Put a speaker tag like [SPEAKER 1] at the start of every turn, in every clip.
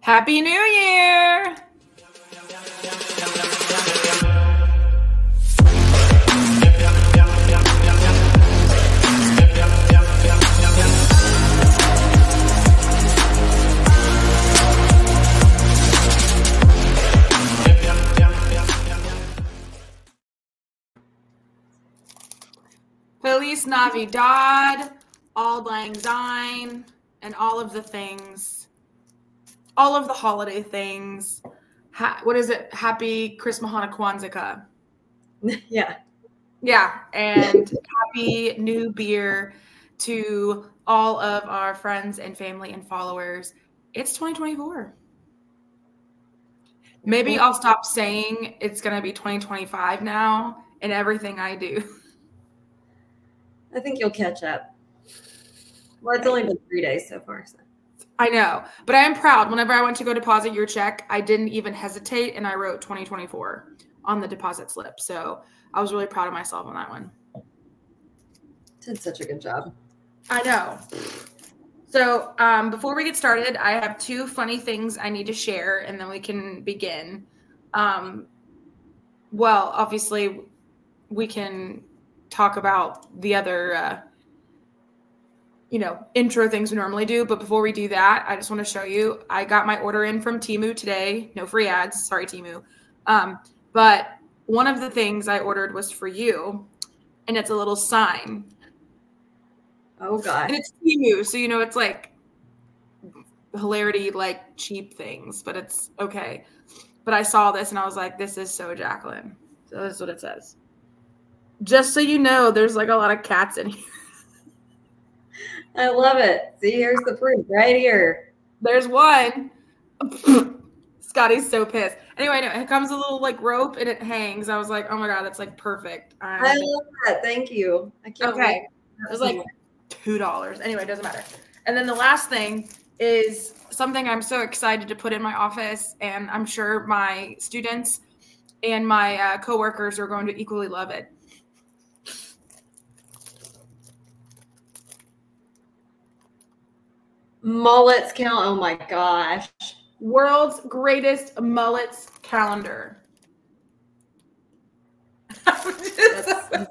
[SPEAKER 1] Happy New Year! Feliz Navidad, Auld Lang Syne, and all of the things, all of the holiday things. Ha- what is it? Happy Christmas Kwanzaa.
[SPEAKER 2] yeah.
[SPEAKER 1] Yeah, and happy new beer to all of our friends and family and followers. It's 2024. Maybe I'll stop saying it's going to be 2025 now in everything I do.
[SPEAKER 2] I think you'll catch up. Well, it's only been three days so far. So.
[SPEAKER 1] I know, but I am proud. Whenever I went to go deposit your check, I didn't even hesitate and I wrote 2024 on the deposit slip. So I was really proud of myself on that one.
[SPEAKER 2] Did such a good job.
[SPEAKER 1] I know. So um, before we get started, I have two funny things I need to share and then we can begin. Um, well, obviously, we can talk about the other. Uh, you know, intro things we normally do. But before we do that, I just want to show you I got my order in from Temu today. No free ads. Sorry, Temu. Um, but one of the things I ordered was for you, and it's a little sign.
[SPEAKER 2] Oh, God.
[SPEAKER 1] And it's Temu. So, you know, it's like hilarity, like cheap things, but it's okay. But I saw this and I was like, this is so Jacqueline. So, this is what it says. Just so you know, there's like a lot of cats in here.
[SPEAKER 2] I love it. See, here's the proof right here.
[SPEAKER 1] There's one. Scotty's so pissed. Anyway, no, it comes a little like rope and it hangs. I was like, oh my god, that's like perfect.
[SPEAKER 2] I'm i love that. Thank you.
[SPEAKER 1] I can't okay. Wait. It was like two dollars. Anyway, it doesn't matter. And then the last thing is something I'm so excited to put in my office, and I'm sure my students and my uh, coworkers are going to equally love it.
[SPEAKER 2] Mullets count. Oh my gosh.
[SPEAKER 1] World's greatest mullets calendar. I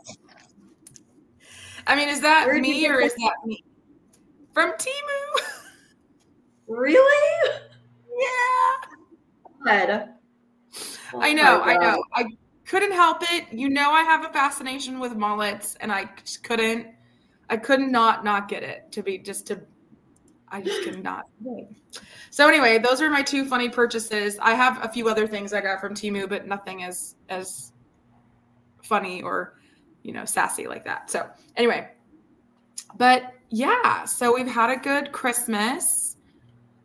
[SPEAKER 1] mean, is that Where me or is that me? From Temu.
[SPEAKER 2] Really?
[SPEAKER 1] Yeah. God. Oh I know, I know. I couldn't help it. You know I have a fascination with mullets and I just couldn't I could not not get it to be just to I just could not. So anyway, those are my two funny purchases. I have a few other things I got from Temu, but nothing as as funny or you know sassy like that. So anyway, but yeah, so we've had a good Christmas.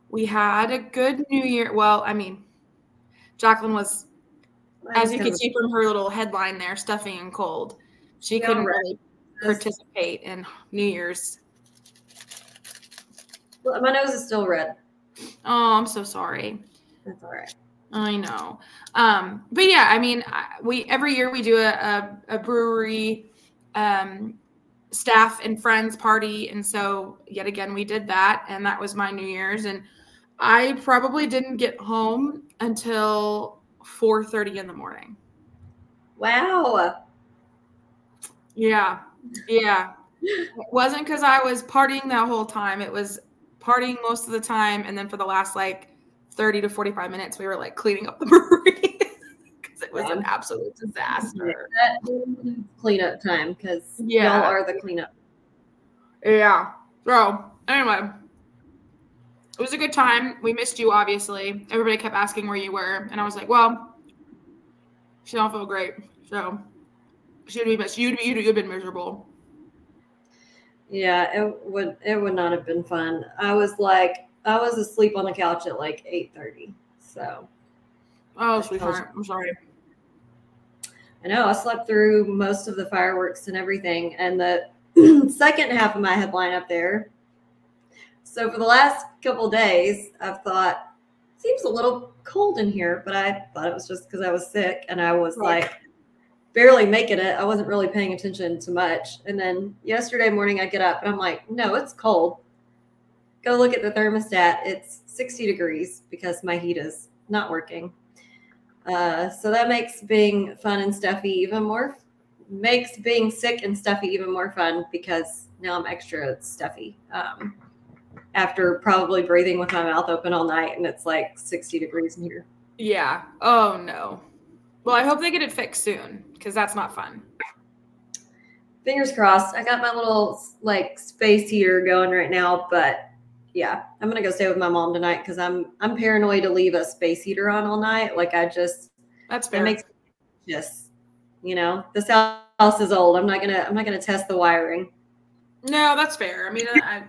[SPEAKER 1] We had a good New Year. Well, I mean, Jacqueline was, as you can see from her little headline there, stuffy and cold. She couldn't really participate in New Year's
[SPEAKER 2] my nose is still red.
[SPEAKER 1] Oh, I'm so sorry.
[SPEAKER 2] That's all right.
[SPEAKER 1] I know. Um, but yeah, I mean, we every year we do a, a, a brewery um, staff and friends party, and so yet again we did that, and that was my New Year's, and I probably didn't get home until 4:30 in the morning.
[SPEAKER 2] Wow.
[SPEAKER 1] Yeah, yeah. it wasn't because I was partying that whole time. It was partying most of the time, and then for the last like 30 to 45 minutes, we were like cleaning up the brewery because it was yeah. an absolute disaster.
[SPEAKER 2] Yeah, cleanup time because yeah. y'all are the cleanup.
[SPEAKER 1] Yeah. So anyway, it was a good time. We missed you, obviously. Everybody kept asking where you were, and I was like, well, she don't feel great, so she'd be missed. You'd be you'd, you'd been miserable.
[SPEAKER 2] Yeah, it would it would not have been fun. I was like I was asleep on the couch at like eight thirty. So
[SPEAKER 1] Oh sweetheart, I'm sorry.
[SPEAKER 2] I know I slept through most of the fireworks and everything. And the second half of my headline up there. So for the last couple days, I've thought seems a little cold in here, but I thought it was just because I was sick and I was right. like barely making it. I wasn't really paying attention to much. And then yesterday morning, I get up and I'm like, no, it's cold. go look at the thermostat. It's 60 degrees because my heat is not working. Uh, so that makes being fun and stuffy even more makes being sick and stuffy even more fun because now I'm extra stuffy. Um, after probably breathing with my mouth open all night and it's like 60 degrees in here.
[SPEAKER 1] Yeah. Oh no. Well, I hope they get it fixed soon because that's not fun.
[SPEAKER 2] Fingers crossed. I got my little like space heater going right now, but yeah, I'm gonna go stay with my mom tonight because I'm I'm paranoid to leave a space heater on all night. Like I just
[SPEAKER 1] that's fair.
[SPEAKER 2] It makes just you know this house is old. I'm not gonna I'm not gonna test the wiring.
[SPEAKER 1] No, that's fair. I mean, I, I,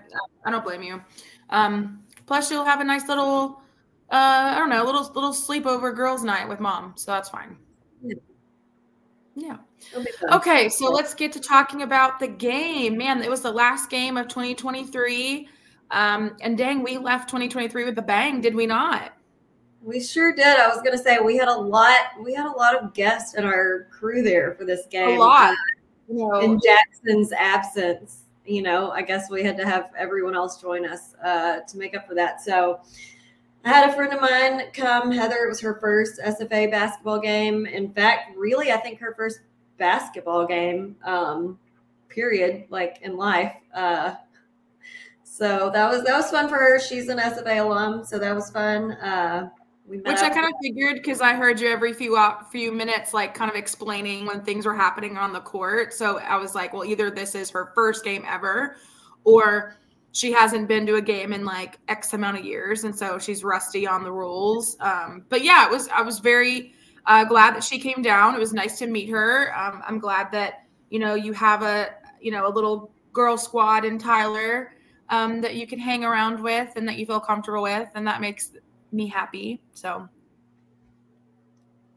[SPEAKER 1] I don't blame you. Um, plus, you'll have a nice little, uh, I don't know, a little little sleepover girls' night with mom, so that's fine. Yeah. yeah. Okay, so let's get to talking about the game. Man, it was the last game of 2023. Um, and dang, we left 2023 with a bang, did we not?
[SPEAKER 2] We sure did. I was going to say we had a lot. We had a lot of guests in our crew there for this game.
[SPEAKER 1] A lot.
[SPEAKER 2] Uh, in Jackson's absence, you know, I guess we had to have everyone else join us uh, to make up for that. So I had a friend of mine come, Heather. It was her first SFA basketball game. In fact, really, I think her first basketball game, um, period, like in life. Uh, so that was that was fun for her. She's an SFA alum, so that was fun. Uh,
[SPEAKER 1] Which I kind of figured because I heard you every few uh, few minutes, like kind of explaining when things were happening on the court. So I was like, well, either this is her first game ever, or she hasn't been to a game in like X amount of years, and so she's rusty on the rules. Um, but yeah, it was. I was very uh, glad that she came down. It was nice to meet her. Um, I'm glad that you know you have a you know a little girl squad in Tyler um, that you can hang around with and that you feel comfortable with, and that makes me happy. So.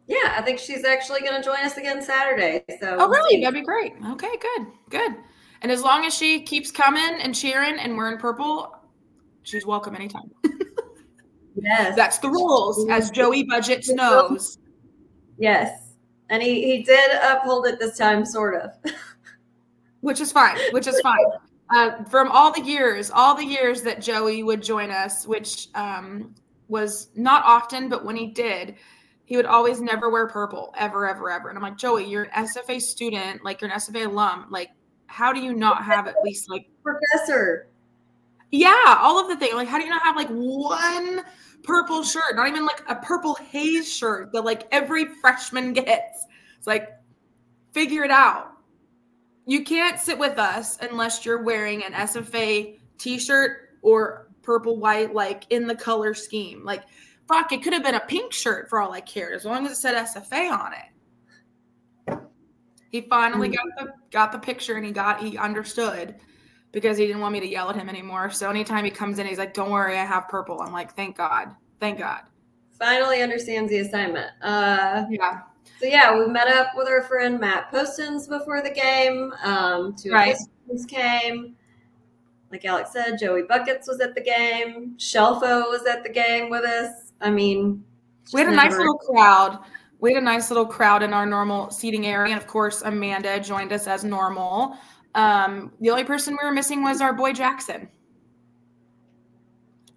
[SPEAKER 2] Yeah, I think she's actually going to join us again Saturday. So.
[SPEAKER 1] Oh, really? That'd be great. Okay, good, good. And as long as she keeps coming and cheering and wearing purple, she's welcome anytime.
[SPEAKER 2] yes.
[SPEAKER 1] That's the rules, as Joey Buckets knows.
[SPEAKER 2] Yes. And he, he did uphold it this time, sort of.
[SPEAKER 1] which is fine, which is fine. Uh, from all the years, all the years that Joey would join us, which um, was not often, but when he did, he would always never wear purple, ever, ever, ever. And I'm like, Joey, you're an SFA student, like you're an SFA alum. Like, how do you not have at least like
[SPEAKER 2] professor?
[SPEAKER 1] Yeah, all of the things. Like, how do you not have like one purple shirt? Not even like a purple haze shirt that like every freshman gets. It's like, figure it out. You can't sit with us unless you're wearing an SFA t-shirt or purple white, like in the color scheme. Like, fuck, it could have been a pink shirt for all I cared, as long as it said SFA on it. He finally got the got the picture and he got he understood because he didn't want me to yell at him anymore. So anytime he comes in, he's like, "Don't worry, I have purple." I'm like, "Thank God, thank God."
[SPEAKER 2] Finally understands the assignment. Uh,
[SPEAKER 1] yeah.
[SPEAKER 2] So yeah, we met up with our friend Matt Postons before the game. Um, two
[SPEAKER 1] right.
[SPEAKER 2] of came. Like Alex said, Joey Buckets was at the game. Shelfo was at the game with us. I mean,
[SPEAKER 1] we had a nice little crowd we had a nice little crowd in our normal seating area. And of course, Amanda joined us as normal. Um, the only person we were missing was our boy Jackson.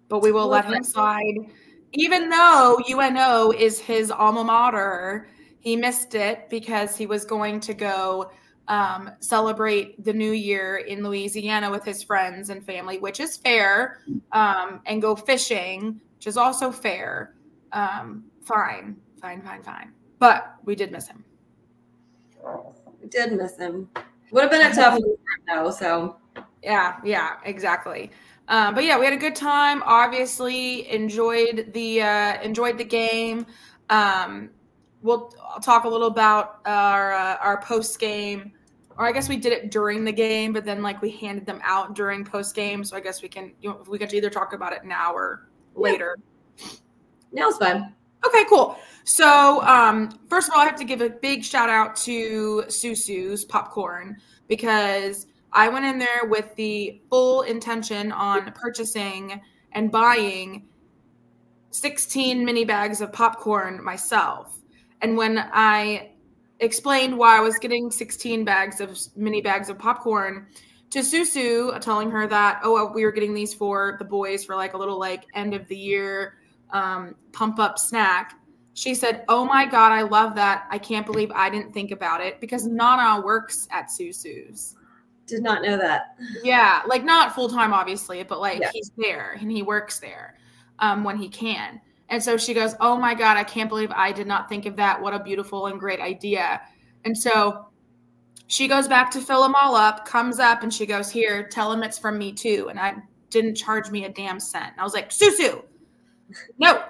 [SPEAKER 1] But we will let him slide. Even though UNO is his alma mater, he missed it because he was going to go um, celebrate the new year in Louisiana with his friends and family, which is fair, um, and go fishing, which is also fair. Um, fine, fine, fine, fine. But we did miss him.
[SPEAKER 2] We did miss him. Would have been a tough though. So
[SPEAKER 1] yeah, yeah, exactly. Um, but yeah, we had a good time. Obviously, enjoyed the uh, enjoyed the game. Um, we'll I'll talk a little about our uh, our post game, or I guess we did it during the game, but then like we handed them out during post game. So I guess we can you know, we can either talk about it now or later.
[SPEAKER 2] Yeah. Now's fun.
[SPEAKER 1] Okay, cool. So, um, first of all, I have to give a big shout out to Susu's popcorn because I went in there with the full intention on purchasing and buying 16 mini bags of popcorn myself. And when I explained why I was getting 16 bags of mini bags of popcorn, to Susu, telling her that, oh, we were getting these for the boys for like a little like end of the year um, pump up snack. She said, Oh my God, I love that. I can't believe I didn't think about it because Nana works at Susu's.
[SPEAKER 2] Did not know that.
[SPEAKER 1] Yeah, like not full time, obviously, but like yeah. he's there and he works there um, when he can. And so she goes, Oh my God, I can't believe I did not think of that. What a beautiful and great idea. And so she goes back to fill them all up, comes up, and she goes, Here, tell him it's from me too. And I didn't charge me a damn cent. And I was like, Susu, no,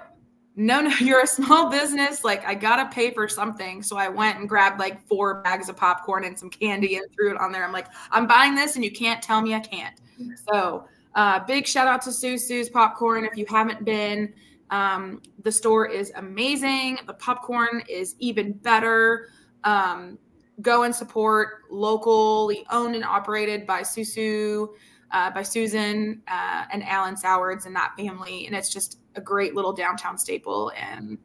[SPEAKER 1] no, no, you're a small business. Like, I got to pay for something. So I went and grabbed like four bags of popcorn and some candy and threw it on there. I'm like, I'm buying this and you can't tell me I can't. So, uh, big shout out to Susu's Popcorn. If you haven't been, um, the store is amazing. The popcorn is even better. Um, go and support locally owned and operated by Susu, uh, by Susan uh, and Alan Sowards and that family. And it's just a great little downtown staple and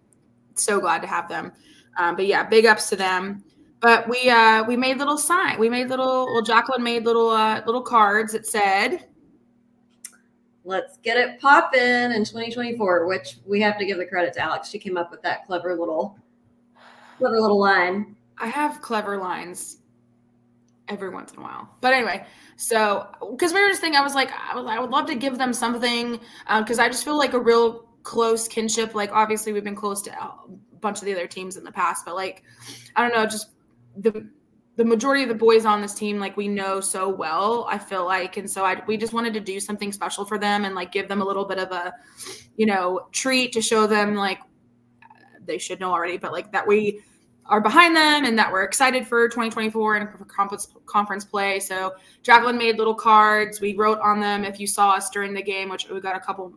[SPEAKER 1] so glad to have them. Um, but yeah, big ups to them. But we uh, we made little sign. We made little. Well, Jacqueline made little uh, little cards that said,
[SPEAKER 2] "Let's get it poppin' in 2024." Which we have to give the credit to Alex. She came up with that clever little, clever little line.
[SPEAKER 1] I have clever lines every once in a while. But anyway, so because we were just thinking, I was like, I would, I would love to give them something because uh, I just feel like a real close kinship. Like obviously we've been close to a bunch of the other teams in the past, but like I don't know, just the the majority of the boys on this team like we know so well i feel like and so i we just wanted to do something special for them and like give them a little bit of a you know treat to show them like they should know already but like that we are behind them and that we're excited for 2024 and for conference conference play. So Jacqueline made little cards. We wrote on them if you saw us during the game, which we got a couple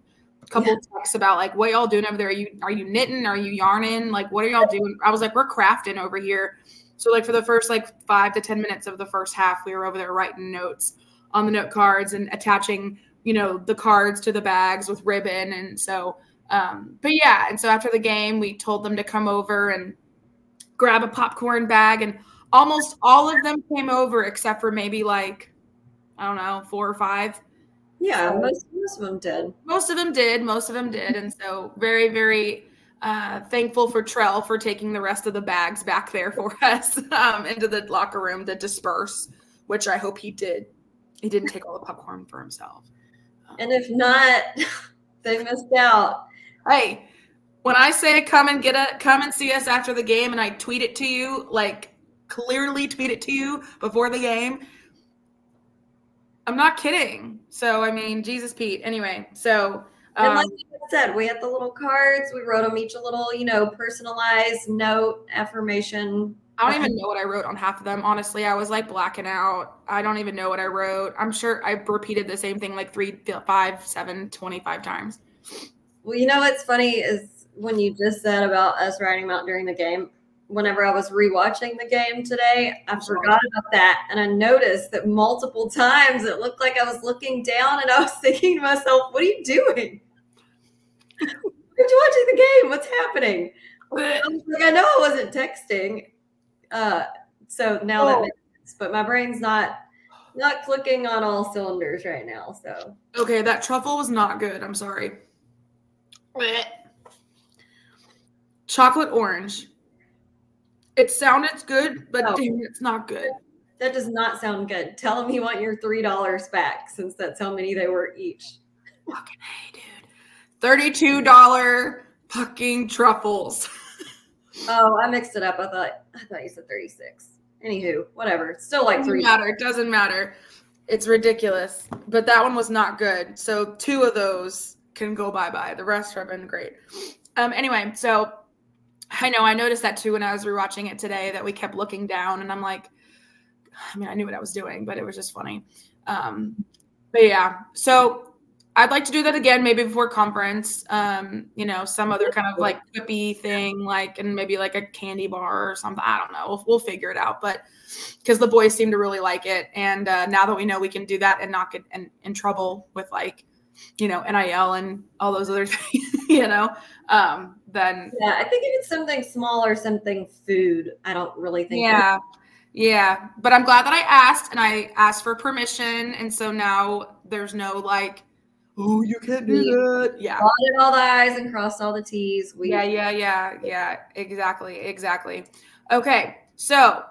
[SPEAKER 1] couple yeah. texts about like what y'all doing over there. Are you are you knitting? Are you yarning? Like what are y'all doing? I was like, we're crafting over here. So like for the first like five to ten minutes of the first half, we were over there writing notes on the note cards and attaching, you know, the cards to the bags with ribbon. And so um, but yeah, and so after the game, we told them to come over and grab a popcorn bag, and almost all of them came over except for maybe like I don't know four or five.
[SPEAKER 2] Yeah, so, most most of them did.
[SPEAKER 1] Most of them did. Most of them did, and so very very uh, thankful for Trell for taking the rest of the bags back there for us um, into the locker room to disperse, which I hope he did. He didn't take all the popcorn for himself.
[SPEAKER 2] and if not, they missed out.
[SPEAKER 1] Hey, when I say come and get a come and see us after the game and I tweet it to you, like clearly tweet it to you before the game, I'm not kidding. So I mean, Jesus Pete. Anyway, so
[SPEAKER 2] um, and like I said, we had the little cards. We wrote them each a little, you know, personalized note, affirmation.
[SPEAKER 1] I don't even know what I wrote on half of them. Honestly, I was like blacking out. I don't even know what I wrote. I'm sure I repeated the same thing like three, five, seven, 25 times.
[SPEAKER 2] Well, you know what's funny is when you just said about us riding them out during the game, whenever I was rewatching the game today, I forgot about that. And I noticed that multiple times it looked like I was looking down and I was thinking to myself, what are you doing? Are you watching the game? What's happening? I, like, I know I wasn't texting. Uh, so now oh. that makes sense, but my brain's not not clicking on all cylinders right now. So
[SPEAKER 1] okay, that truffle was not good. I'm sorry chocolate orange. It sounded good, but oh. damn, it's not good.
[SPEAKER 2] That does not sound good. Tell them you want your three dollars back, since that's how many they were each.
[SPEAKER 1] Fucking hey, dude. Thirty-two dollar fucking truffles.
[SPEAKER 2] oh, I mixed it up. I thought I thought you said thirty-six. Anywho, whatever. It's still like
[SPEAKER 1] doesn't three. Matter. It doesn't matter. It's ridiculous. But that one was not good. So two of those can go bye bye. The rest have been great. Um. Anyway, so I know I noticed that too when I was rewatching it today that we kept looking down and I'm like, I mean, I knew what I was doing, but it was just funny. Um, but yeah, so I'd like to do that again, maybe before conference. Um, you know, some other kind of like quippy thing, like and maybe like a candy bar or something. I don't know. We'll, we'll figure it out. But because the boys seem to really like it, and uh, now that we know we can do that and not get in, in trouble with like, you know, NIL and all those other things, you know, um, then
[SPEAKER 2] yeah, I think if it's something small or something food, I don't really think.
[SPEAKER 1] Yeah, Yeah, but I'm glad that I asked and I asked for permission, and so now there's no like, oh, you can't do that. Yeah,
[SPEAKER 2] dotted all the i's and crossed all the t's.
[SPEAKER 1] We- yeah, yeah, yeah, yeah. Exactly, exactly. Okay, so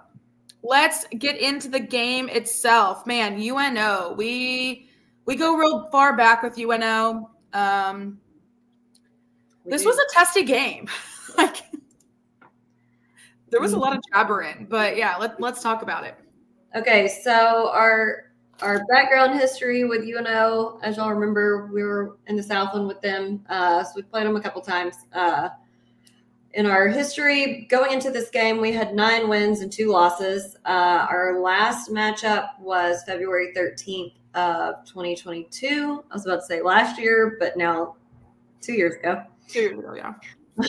[SPEAKER 1] let's get into the game itself. Man, UNO, we we go real far back with UNO. Um, this was a testy game. like there was a lot of jabbering, but yeah, let, let's talk about it.
[SPEAKER 2] Okay, so our our background history with UNO, as y'all remember, we were in the Southland with them, uh, so we played them a couple times. Uh, in our history going into this game, we had nine wins and two losses. Uh, our last matchup was February 13th of 2022. I was about to say last year, but now two years ago.
[SPEAKER 1] Two years ago, yeah.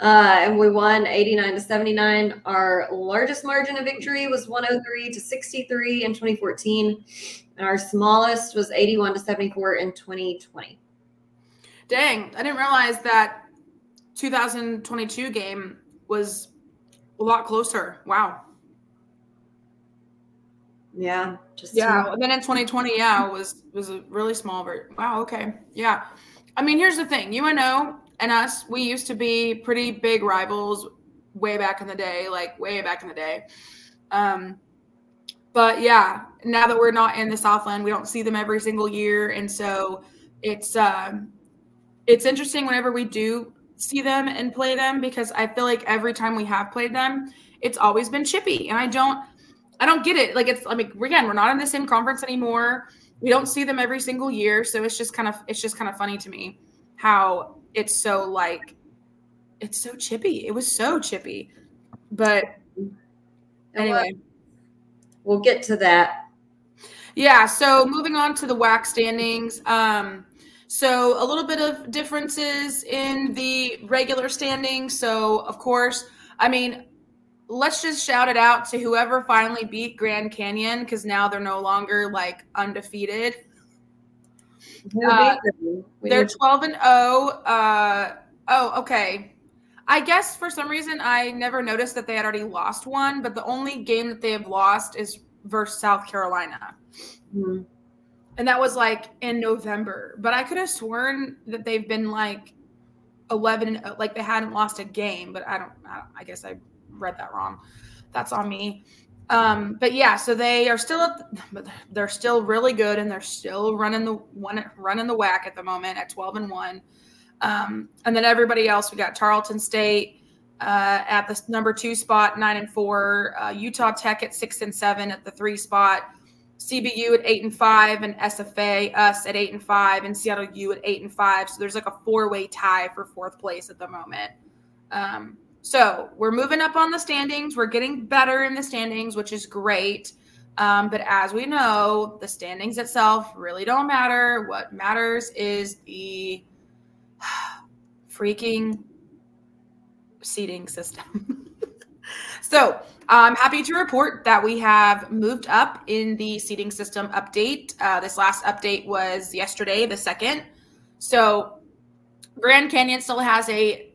[SPEAKER 2] Uh, and we won 89 to 79. Our largest margin of victory was 103 to 63 in 2014. And our smallest was 81 to 74 in 2020.
[SPEAKER 1] Dang, I didn't realize that 2022 game was a lot closer. Wow.
[SPEAKER 2] Yeah.
[SPEAKER 1] Just yeah. And then in 2020, yeah, it was was a really small version. Wow. Okay. Yeah. I mean, here's the thing. UNO and us, we used to be pretty big rivals way back in the day, like way back in the day. Um, but yeah, now that we're not in the Southland, we don't see them every single year, and so it's um, it's interesting whenever we do see them and play them because I feel like every time we have played them, it's always been chippy, and I don't I don't get it. Like it's I mean again, we're not in the same conference anymore. We don't see them every single year, so it's just kind of it's just kind of funny to me how it's so like it's so chippy. It was so chippy. But anyway,
[SPEAKER 2] we'll get to that.
[SPEAKER 1] Yeah, so moving on to the WAC standings. Um so a little bit of differences in the regular standings. So of course, I mean, let's just shout it out to whoever finally beat Grand Canyon because now they're no longer like undefeated. Uh, they're 12 and 0. Uh, oh, okay. I guess for some reason I never noticed that they had already lost one, but the only game that they have lost is versus South Carolina. Mm-hmm. And that was like in November. But I could have sworn that they've been like 11 like they hadn't lost a game, but I don't I, I guess I read that wrong. That's on me. Um, but yeah, so they are still they're still really good and they're still running the one running the WAC at the moment at 12 and 1. Um, and then everybody else, we got Tarleton State uh, at the number two spot, nine and four, uh, Utah Tech at six and seven at the three spot, CBU at eight and five, and SFA us at eight and five, and Seattle U at eight and five. So there's like a four way tie for fourth place at the moment. Um, so we're moving up on the standings. We're getting better in the standings, which is great. Um, but as we know, the standings itself really don't matter. What matters is the freaking seating system. so I'm happy to report that we have moved up in the seating system update. Uh, this last update was yesterday, the second. So Grand Canyon still has a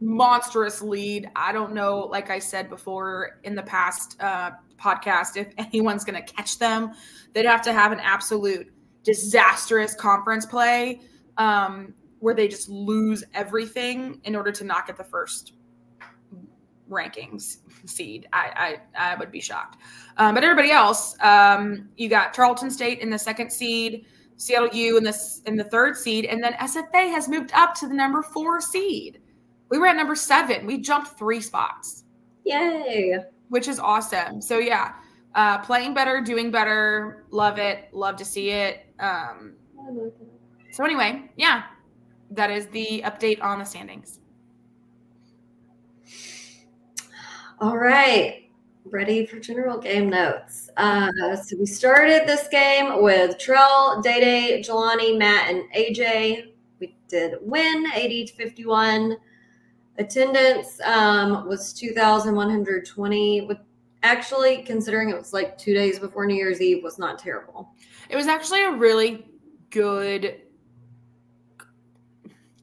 [SPEAKER 1] monstrous lead. I don't know, like I said before in the past uh, podcast, if anyone's going to catch them, they'd have to have an absolute disastrous conference play um, where they just lose everything in order to not get the first rankings seed. I I, I would be shocked. Um, but everybody else, um, you got Tarleton State in the second seed. Seattle U in this in the third seed, and then SFA has moved up to the number four seed. We were at number seven. We jumped three spots.
[SPEAKER 2] Yay.
[SPEAKER 1] Which is awesome. So yeah, uh, playing better, doing better. Love it. Love to see it. Um, so anyway, yeah, that is the update on the standings.
[SPEAKER 2] All right. Ready for general game notes. Uh, so we started this game with Trell, Day Day, Jelani, Matt, and AJ. We did win 80 to 51. Attendance um, was 2,120. With actually, considering it was like two days before New Year's Eve, was not terrible.
[SPEAKER 1] It was actually a really good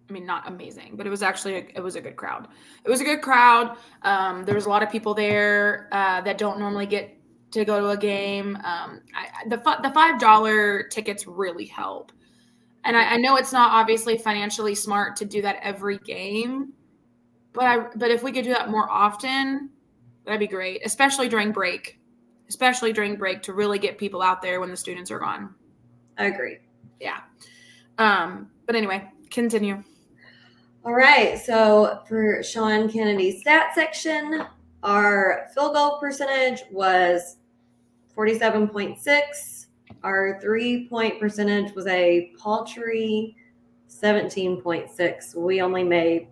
[SPEAKER 1] I mean, not amazing, but it was actually a, it was a good crowd. It was a good crowd. Um, there was a lot of people there uh, that don't normally get to go to a game. Um, I, the the five dollar tickets really help, and I, I know it's not obviously financially smart to do that every game, but I but if we could do that more often, that'd be great, especially during break, especially during break to really get people out there when the students are gone.
[SPEAKER 2] I agree.
[SPEAKER 1] Yeah. Um, but anyway, continue.
[SPEAKER 2] All right. So for Sean Kennedy's stat section, our field goal percentage was 47.6. Our three point percentage was a paltry 17.6. We only made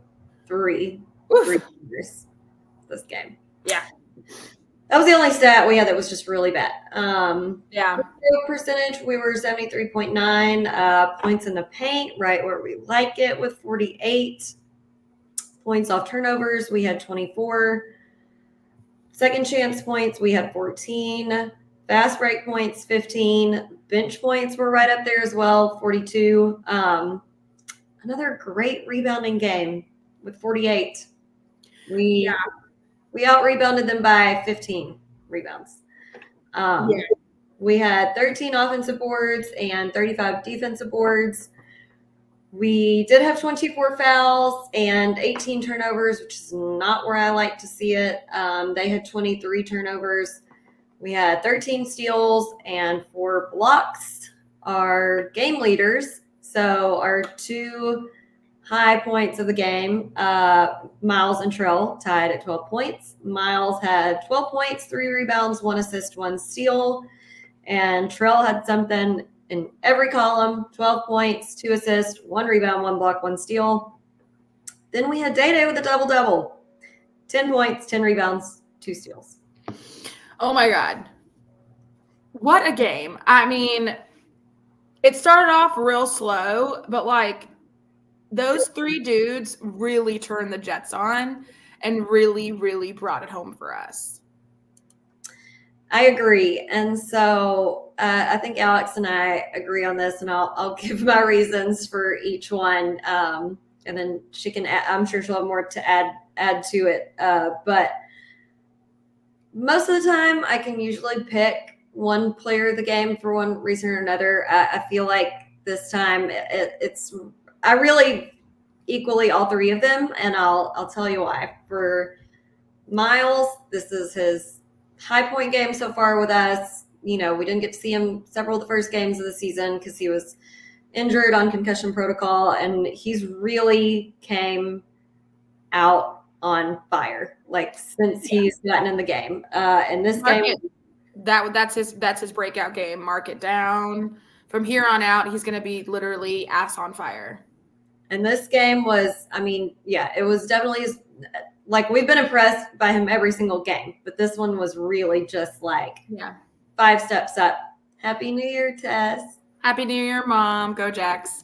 [SPEAKER 2] three, three this game.
[SPEAKER 1] Yeah.
[SPEAKER 2] That was the only stat we had that was just really bad. Um,
[SPEAKER 1] yeah.
[SPEAKER 2] Percentage, we were 73.9. Uh, points in the paint, right where we like it with 48. Points off turnovers, we had 24. Second chance points, we had 14. Fast break points, 15. Bench points were right up there as well, 42. Um, another great rebounding game with 48. We yeah we out rebounded them by 15 rebounds. Um, yeah. We had 13 offensive boards and 35 defensive boards. We did have 24 fouls and 18 turnovers, which is not where I like to see it. Um, they had 23 turnovers. We had 13 steals and four blocks. Our game leaders, so our two high points of the game. Uh, Miles and Trell tied at 12 points. Miles had 12 points, three rebounds, one assist, one steal. And Trell had something in every column 12 points, two assists, one rebound, one block, one steal. Then we had Day Day with a double double 10 points, 10 rebounds, two steals.
[SPEAKER 1] Oh my God. What a game. I mean, it started off real slow, but like those three dudes really turned the Jets on and really, really brought it home for us.
[SPEAKER 2] I agree. And so uh, I think Alex and I agree on this, and I'll, I'll give my reasons for each one. Um, and then she can, add, I'm sure she'll have more to add add to it. Uh, but most of the time, I can usually pick one player of the game for one reason or another. I, I feel like this time it, it's I really equally all three of them, and I'll I'll tell you why. For Miles, this is his high point game so far with us. You know, we didn't get to see him several of the first games of the season because he was injured on concussion protocol, and he's really came out on fire like since he's gotten in the game. Uh, and this Mark game,
[SPEAKER 1] it. that that's his that's his breakout game. Mark it down. From here on out, he's going to be literally ass on fire.
[SPEAKER 2] And this game was, I mean, yeah, it was definitely like we've been impressed by him every single game, but this one was really just like
[SPEAKER 1] yeah,
[SPEAKER 2] five steps up. Happy New Year, Tess.
[SPEAKER 1] Happy New Year, Mom. Go Jacks.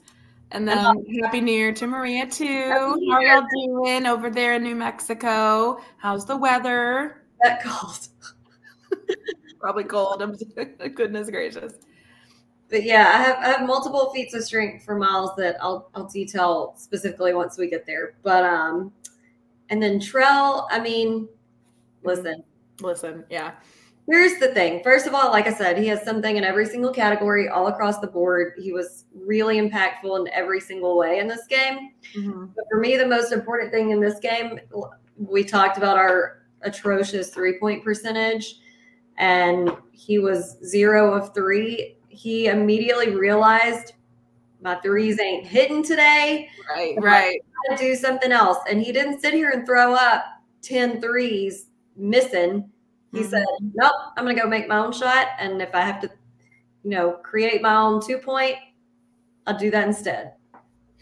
[SPEAKER 1] And then. Happy New Year to Maria too. How are y'all doing over there in New Mexico? How's the weather?
[SPEAKER 2] That cold.
[SPEAKER 1] Probably cold. Goodness gracious
[SPEAKER 2] but yeah, I have I have multiple feats of strength for Miles that I'll I'll detail specifically once we get there. But um, and then Trell, I mean, listen,
[SPEAKER 1] listen, yeah.
[SPEAKER 2] Here's the thing. First of all, like I said, he has something in every single category, all across the board. He was really impactful in every single way in this game. Mm-hmm. But for me, the most important thing in this game, we talked about our atrocious three point percentage, and he was zero of three he immediately realized my threes ain't hitting today.
[SPEAKER 1] Right, right.
[SPEAKER 2] I do something else. And he didn't sit here and throw up 10 threes missing. He mm-hmm. said, Nope, I'm gonna go make my own shot. And if I have to, you know, create my own two point, I'll do that instead.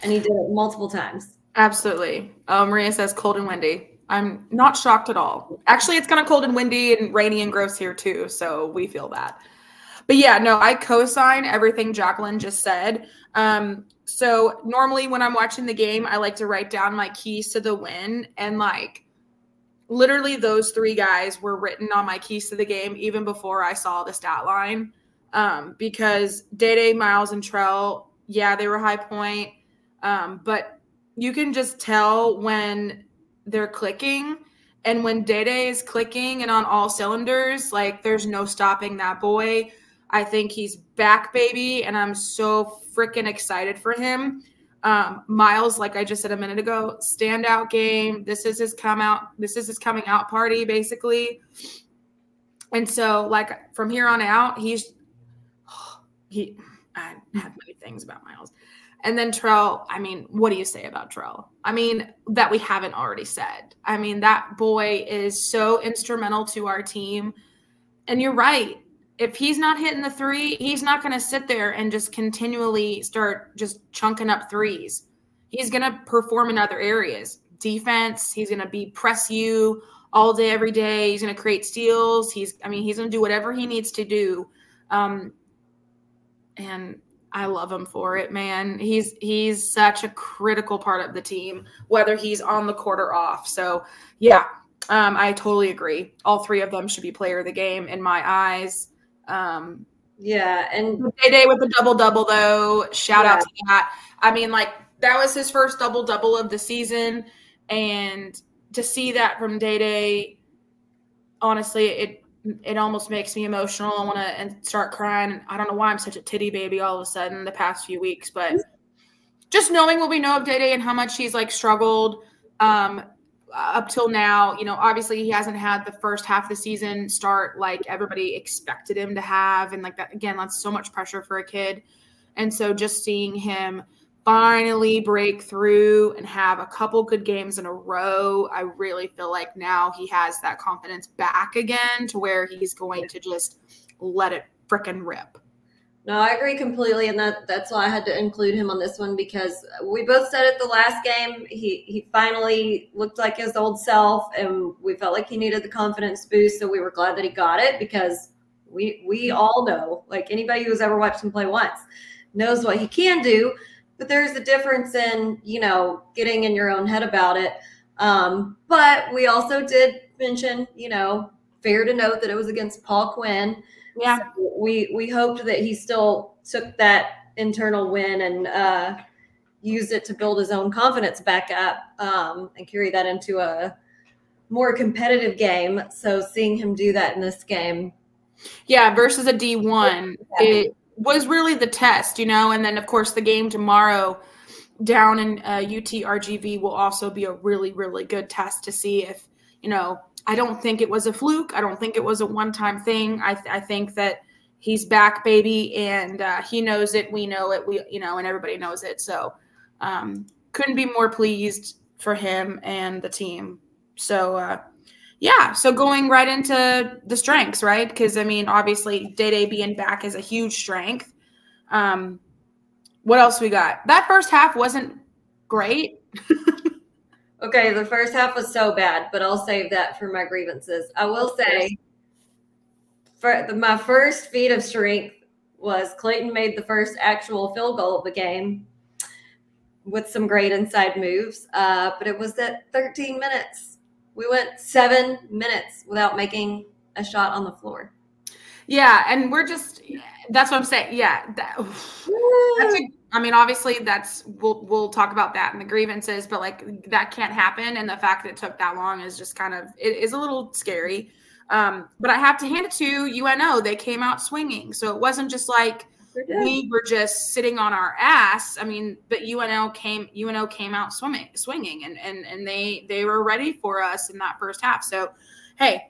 [SPEAKER 2] And he did it multiple times.
[SPEAKER 1] Absolutely. Uh, Maria says cold and windy. I'm not shocked at all. Actually, it's kind of cold and windy and rainy and gross here too. So we feel that. But yeah, no, I co-sign everything Jacqueline just said. Um, so normally when I'm watching the game, I like to write down my keys to the win and like literally those three guys were written on my keys to the game even before I saw the stat line. Um, because Day Day, Miles, and Trell, yeah, they were high point. Um, but you can just tell when they're clicking and when Day Day is clicking and on all cylinders, like there's no stopping that boy. I think he's back, baby, and I'm so freaking excited for him. Um, Miles, like I just said a minute ago, standout game. This is his come out. This is his coming out party, basically. And so, like from here on out, he's he. I have many things about Miles. And then Trell, I mean, what do you say about Trell? I mean, that we haven't already said. I mean, that boy is so instrumental to our team. And you're right. If he's not hitting the three, he's not going to sit there and just continually start just chunking up threes. He's going to perform in other areas. Defense, he's going to be press you all day, every day. He's going to create steals. He's, I mean, he's going to do whatever he needs to do. Um, and I love him for it, man. He's he's such a critical part of the team, whether he's on the court or off. So yeah, um, I totally agree. All three of them should be player of the game in my eyes. Um,
[SPEAKER 2] yeah, and
[SPEAKER 1] Day Day with the double double though. Shout yeah. out to that. I mean, like that was his first double double of the season, and to see that from Day Day, honestly, it it almost makes me emotional. I want to and start crying. I don't know why I'm such a titty baby all of a sudden the past few weeks, but just knowing what we know of Day Day and how much he's like struggled um, up till now, you know, obviously he hasn't had the first half of the season start like everybody expected him to have, and like that again, that's so much pressure for a kid. And so just seeing him finally break through and have a couple good games in a row, I really feel like now he has that confidence back again to where he's going to just let it fricking rip.
[SPEAKER 2] No, I agree completely, and that that's why I had to include him on this one because we both said it the last game. He he finally looked like his old self, and we felt like he needed the confidence boost. So we were glad that he got it because we we all know, like anybody who's ever watched him play once, knows what he can do but there's a difference in you know getting in your own head about it um, but we also did mention you know fair to note that it was against paul quinn
[SPEAKER 1] yeah. So
[SPEAKER 2] we we hoped that he still took that internal win and uh, used it to build his own confidence back up um, and carry that into a more competitive game. So seeing him do that in this game.
[SPEAKER 1] Yeah versus a d1 it was really the test, you know, and then of course the game tomorrow down in uh, UT RGV will also be a really really good test to see if you know. I don't think it was a fluke. I don't think it was a one time thing. I, th- I think that he's back, baby, and uh, he knows it. We know it. We you know, and everybody knows it. So um, couldn't be more pleased for him and the team. So uh, yeah, so going right into the strengths, right? Because I mean, obviously, Day Day being back is a huge strength. Um, what else we got? That first half wasn't great.
[SPEAKER 2] okay, the first half was so bad, but I'll save that for my grievances. I will say, for the, my first feat of strength was Clayton made the first actual field goal of the game with some great inside moves, uh, but it was at 13 minutes we went seven minutes without making a shot on the floor.
[SPEAKER 1] Yeah, and we're just that's what I'm saying. Yeah, that, that's a, I mean, obviously that's we'll we'll talk about that and the grievances, but like that can't happen, and the fact that it took that long is just kind of it is a little scary. Um, but I have to hand it to UNO; they came out swinging, so it wasn't just like we were just sitting on our ass. I mean, but UNO came UNO came out swimming swinging and and and they they were ready for us in that first half. So, hey,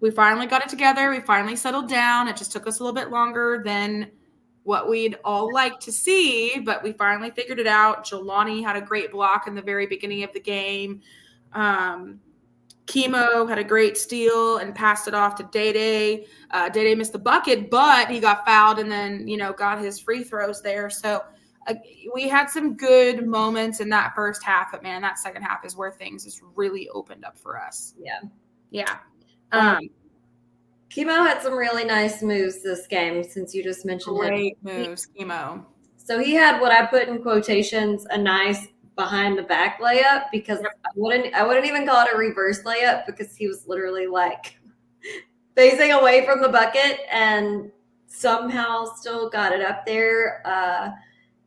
[SPEAKER 1] we finally got it together. We finally settled down. It just took us a little bit longer than what we'd all like to see, but we finally figured it out. Jelani had a great block in the very beginning of the game. Um, Chemo had a great steal and passed it off to Day Day. Uh, Day Day missed the bucket, but he got fouled and then, you know, got his free throws there. So uh, we had some good moments in that first half, but man, that second half is where things just really opened up for us.
[SPEAKER 2] Yeah.
[SPEAKER 1] Yeah.
[SPEAKER 2] Um, um Chemo had some really nice moves this game since you just mentioned
[SPEAKER 1] great him. moves, Chemo.
[SPEAKER 2] So he had what I put in quotations a nice behind the back layup because yep. I wouldn't I wouldn't even call it a reverse layup because he was literally like facing away from the bucket and somehow still got it up there. Uh,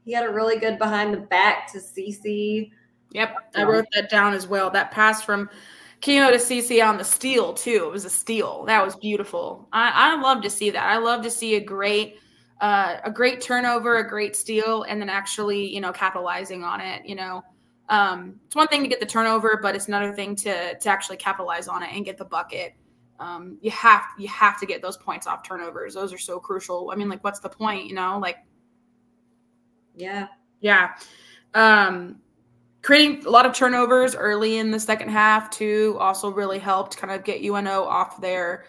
[SPEAKER 2] he had a really good behind the back to CC.
[SPEAKER 1] Yep, I wrote that down as well. That pass from Keno to CC on the steal too. It was a steal. That was beautiful. I, I love to see that. I love to see a great uh, a great turnover, a great steal, and then actually you know capitalizing on it. You know, um, it's one thing to get the turnover, but it's another thing to to actually capitalize on it and get the bucket. Um, you have you have to get those points off turnovers. Those are so crucial. I mean, like, what's the point? You know, like,
[SPEAKER 2] yeah,
[SPEAKER 1] yeah. Um, creating a lot of turnovers early in the second half too also really helped kind of get UNO off their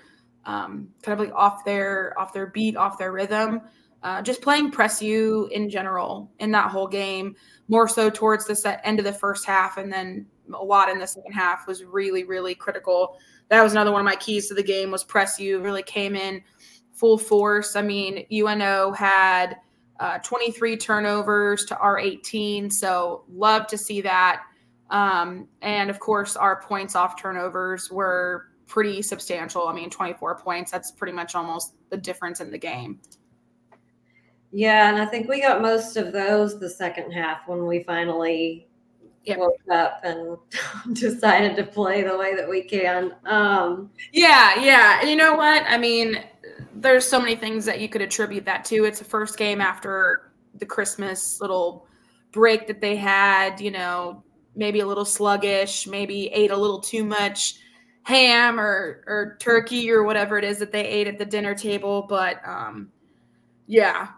[SPEAKER 1] um, kind of like off their off their beat, off their rhythm. Uh, just playing press you in general in that whole game, more so towards the set, end of the first half, and then a lot in the second half was really really critical. That was another one of my keys to the game was press you. Really came in full force. I mean, UNO had uh, 23 turnovers to our 18. So love to see that. Um, and of course, our points off turnovers were pretty substantial. I mean, 24 points, that's pretty much almost the difference in the game.
[SPEAKER 2] Yeah, and I think we got most of those the second half when we finally yep. woke up and decided to play the way that we can. Um,
[SPEAKER 1] yeah, yeah. And you know what? I mean, there's so many things that you could attribute that to. It's the first game after the Christmas little break that they had, you know, maybe a little sluggish, maybe ate a little too much ham or or turkey or whatever it is that they ate at the dinner table, but um yeah.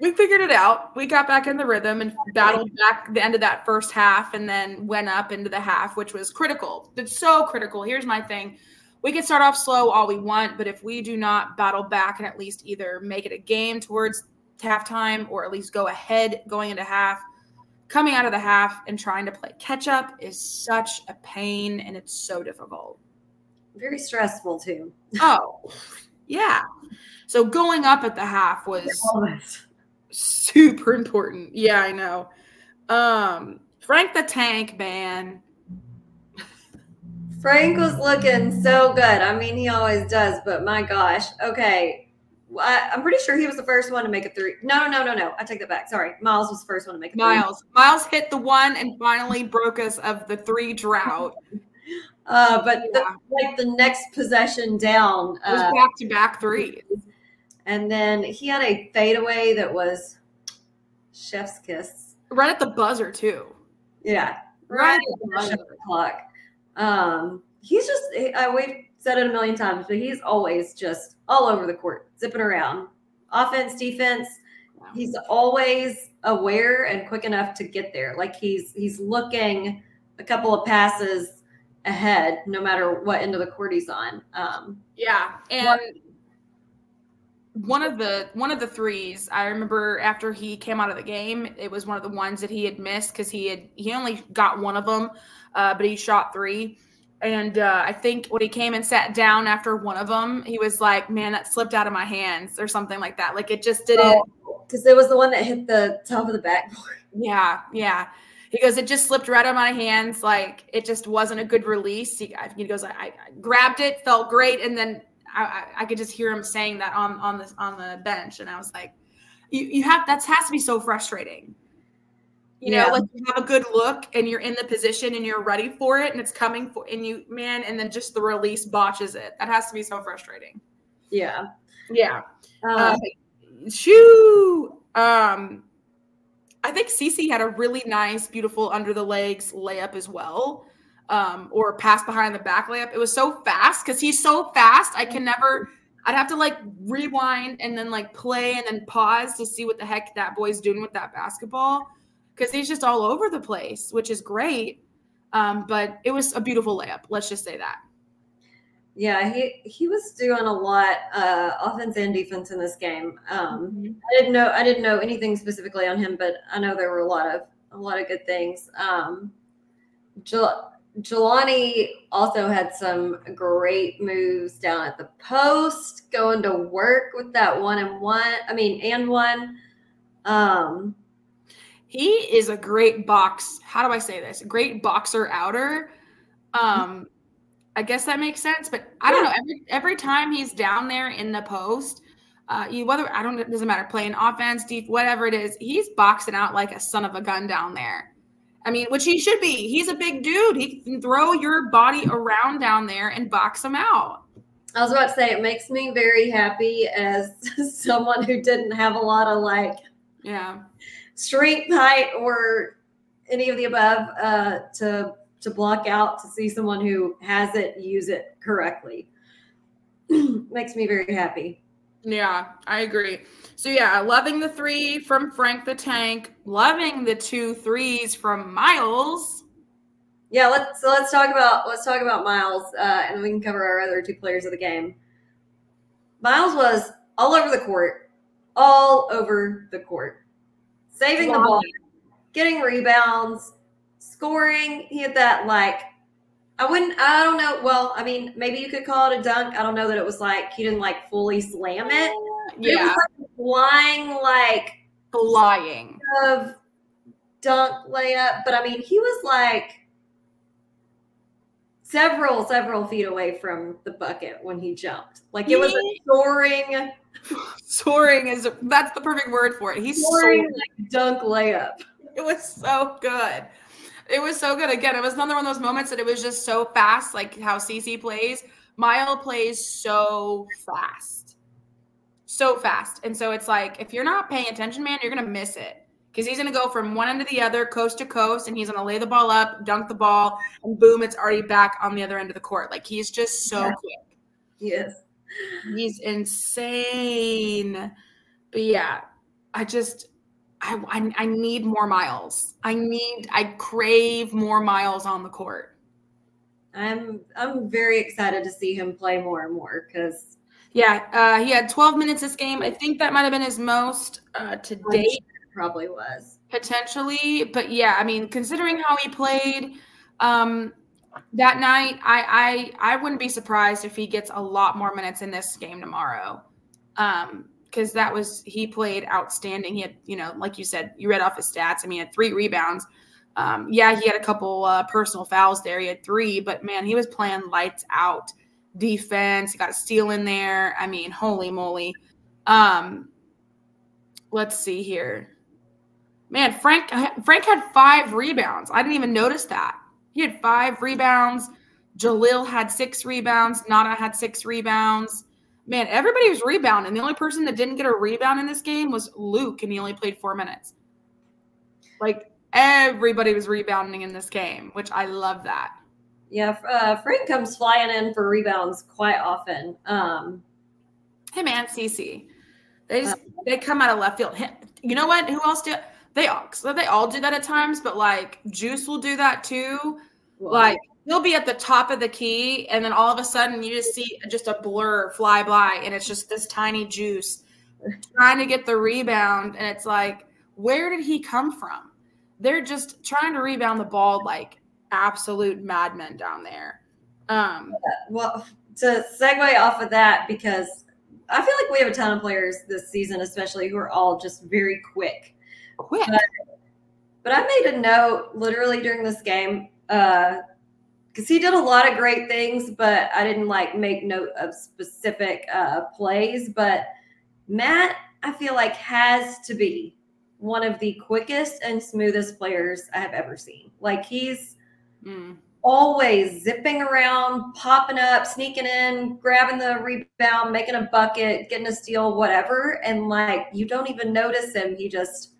[SPEAKER 1] We figured it out. We got back in the rhythm and battled back the end of that first half and then went up into the half, which was critical. It's so critical. Here's my thing we can start off slow all we want, but if we do not battle back and at least either make it a game towards halftime or at least go ahead going into half, coming out of the half and trying to play catch up is such a pain and it's so difficult.
[SPEAKER 2] Very stressful too.
[SPEAKER 1] Oh, yeah. So going up at the half was super important. Yeah, I know. Um, Frank the Tank, man.
[SPEAKER 2] Frank was looking so good. I mean, he always does, but my gosh. Okay. I, am pretty sure he was the first one to make a three. No, no, no, no. I take that back. Sorry. Miles was the first one to make a
[SPEAKER 1] Miles.
[SPEAKER 2] Three.
[SPEAKER 1] Miles hit the one and finally broke us of the three drought.
[SPEAKER 2] Uh, but yeah. the, like the next possession down,
[SPEAKER 1] it was uh, back to back three.
[SPEAKER 2] And then he had a fadeaway that was chef's kiss.
[SPEAKER 1] Right at the buzzer, too.
[SPEAKER 2] Yeah. Right, right at the buzzer clock. Um, he's just, I, we've said it a million times, but he's always just all over the court, zipping around. Offense, defense, he's always aware and quick enough to get there. Like he's he's looking a couple of passes ahead, no matter what end of the court he's on. Um,
[SPEAKER 1] yeah, and one of the one of the threes I remember after he came out of the game, it was one of the ones that he had missed because he had he only got one of them uh, but he shot three. And uh, I think when he came and sat down after one of them, he was like, "Man, that slipped out of my hands," or something like that. Like it just didn't.
[SPEAKER 2] Because oh, it was the one that hit the top of the backboard.
[SPEAKER 1] Yeah, yeah. He goes, "It just slipped right out of my hands. Like it just wasn't a good release." He, he goes, I, I, grabbed it, felt great, and then I, I, could just hear him saying that on on the on the bench, and I was like, "You you have that has to be so frustrating." You know, yeah. like you have a good look and you're in the position and you're ready for it and it's coming for and you man, and then just the release botches it. That has to be so frustrating.
[SPEAKER 2] Yeah.
[SPEAKER 1] Yeah. Um, uh, shoo. Um I think Cece had a really nice, beautiful under the legs layup as well. Um, or pass behind the back layup. It was so fast because he's so fast. I can never I'd have to like rewind and then like play and then pause to see what the heck that boy's doing with that basketball because he's just all over the place, which is great. Um, but it was a beautiful layup. Let's just say that.
[SPEAKER 2] Yeah, he he was doing a lot, uh, offense and defense in this game. Um, mm-hmm. I didn't know I didn't know anything specifically on him, but I know there were a lot of a lot of good things. Um, Jel- Jelani also had some great moves down at the post, going to work with that one and one. I mean, and one. Um,
[SPEAKER 1] he is a great box. How do I say this? Great boxer outer. Um, I guess that makes sense, but I don't know. Every every time he's down there in the post, Uh, you whether I don't it doesn't matter playing offense, deep, whatever it is, he's boxing out like a son of a gun down there. I mean, which he should be. He's a big dude. He can throw your body around down there and box him out.
[SPEAKER 2] I was about to say it makes me very happy as someone who didn't have a lot of like
[SPEAKER 1] Yeah.
[SPEAKER 2] strength, height, or any of the above uh, to to block out to see someone who has it use it correctly. makes me very happy.
[SPEAKER 1] Yeah, I agree. So yeah, loving the three from Frank the Tank, loving the two threes from Miles.
[SPEAKER 2] Yeah, let's so let's talk about let's talk about Miles, uh, and we can cover our other two players of the game. Miles was all over the court, all over the court, saving the ball, getting rebounds, scoring. He had that like I wouldn't I don't know. Well, I mean, maybe you could call it a dunk. I don't know that it was like he didn't like fully slam it. But It was
[SPEAKER 1] Yeah,
[SPEAKER 2] like flying like
[SPEAKER 1] flying.
[SPEAKER 2] of dunk layup, but I mean, he was like several, several feet away from the bucket when he jumped. Like it was a soaring,
[SPEAKER 1] Soaring is that's the perfect word for it. He's
[SPEAKER 2] soaring
[SPEAKER 1] soaring.
[SPEAKER 2] like, dunk layup.
[SPEAKER 1] It was so good. It was so good. Again, it was another one of those moments that it was just so fast, like how CC plays. Mile plays so fast. So fast. And so it's like, if you're not paying attention, man, you're going to miss it. Because he's going to go from one end to the other, coast to coast, and he's going to lay the ball up, dunk the ball, and boom, it's already back on the other end of the court. Like he's just so
[SPEAKER 2] Yeah.
[SPEAKER 1] quick.
[SPEAKER 2] Yes.
[SPEAKER 1] He's insane. But yeah, I just I, I I need more miles. I need I crave more miles on the court.
[SPEAKER 2] I'm I'm very excited to see him play more and more because
[SPEAKER 1] Yeah, uh, he had 12 minutes this game. I think that might have been his most uh, to date
[SPEAKER 2] probably was.
[SPEAKER 1] potentially. But yeah, I mean, considering how he played um, that night, I, I I wouldn't be surprised if he gets a lot more minutes in this game tomorrow. Um, because that was he played outstanding. He had, you know, like you said, you read off his stats. I mean, he had three rebounds. Um, yeah, he had a couple uh, personal fouls there. He had three, but man, he was playing lights out defense. He got a steal in there. I mean, holy moly. Um, let's see here. Man, Frank Frank had five rebounds. I didn't even notice that. He had five rebounds. Jalil had six rebounds. Nana had six rebounds. Man, everybody was rebounding. The only person that didn't get a rebound in this game was Luke, and he only played four minutes. Like everybody was rebounding in this game, which I love that.
[SPEAKER 2] Yeah, uh, Frank comes flying in for rebounds quite often. Um,
[SPEAKER 1] Hey man, CC. They just they come out of left field. You know what? Who else do they all so they all do that at times, but like Juice will do that too. Like he'll be at the top of the key, and then all of a sudden you just see just a blur fly by, and it's just this tiny juice trying to get the rebound, and it's like, where did he come from? They're just trying to rebound the ball like absolute madmen down there. Um,
[SPEAKER 2] well, to segue off of that, because I feel like we have a ton of players this season, especially who are all just very quick.
[SPEAKER 1] quick.
[SPEAKER 2] But I made a note literally during this game because he did a lot of great things, but I didn't like make note of specific uh, plays. But Matt, I feel like has to be one of the quickest and smoothest players I have ever seen. Like he's
[SPEAKER 1] Mm.
[SPEAKER 2] always zipping around, popping up, sneaking in, grabbing the rebound, making a bucket, getting a steal, whatever. And like you don't even notice him. He just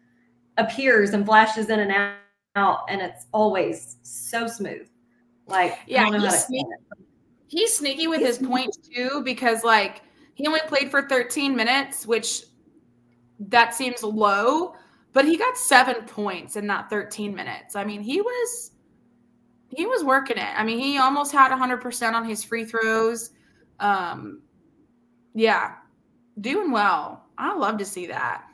[SPEAKER 2] appears and flashes in and out, and it's always so smooth. Like
[SPEAKER 1] Yeah, he's sneaky. He's sneaky with his points too, because like he only played for 13 minutes, which that seems low, but he got seven points in that 13 minutes. I mean, he was he was working it. I mean, he almost had 100% on his free throws. Um, yeah, doing well. I love to see that.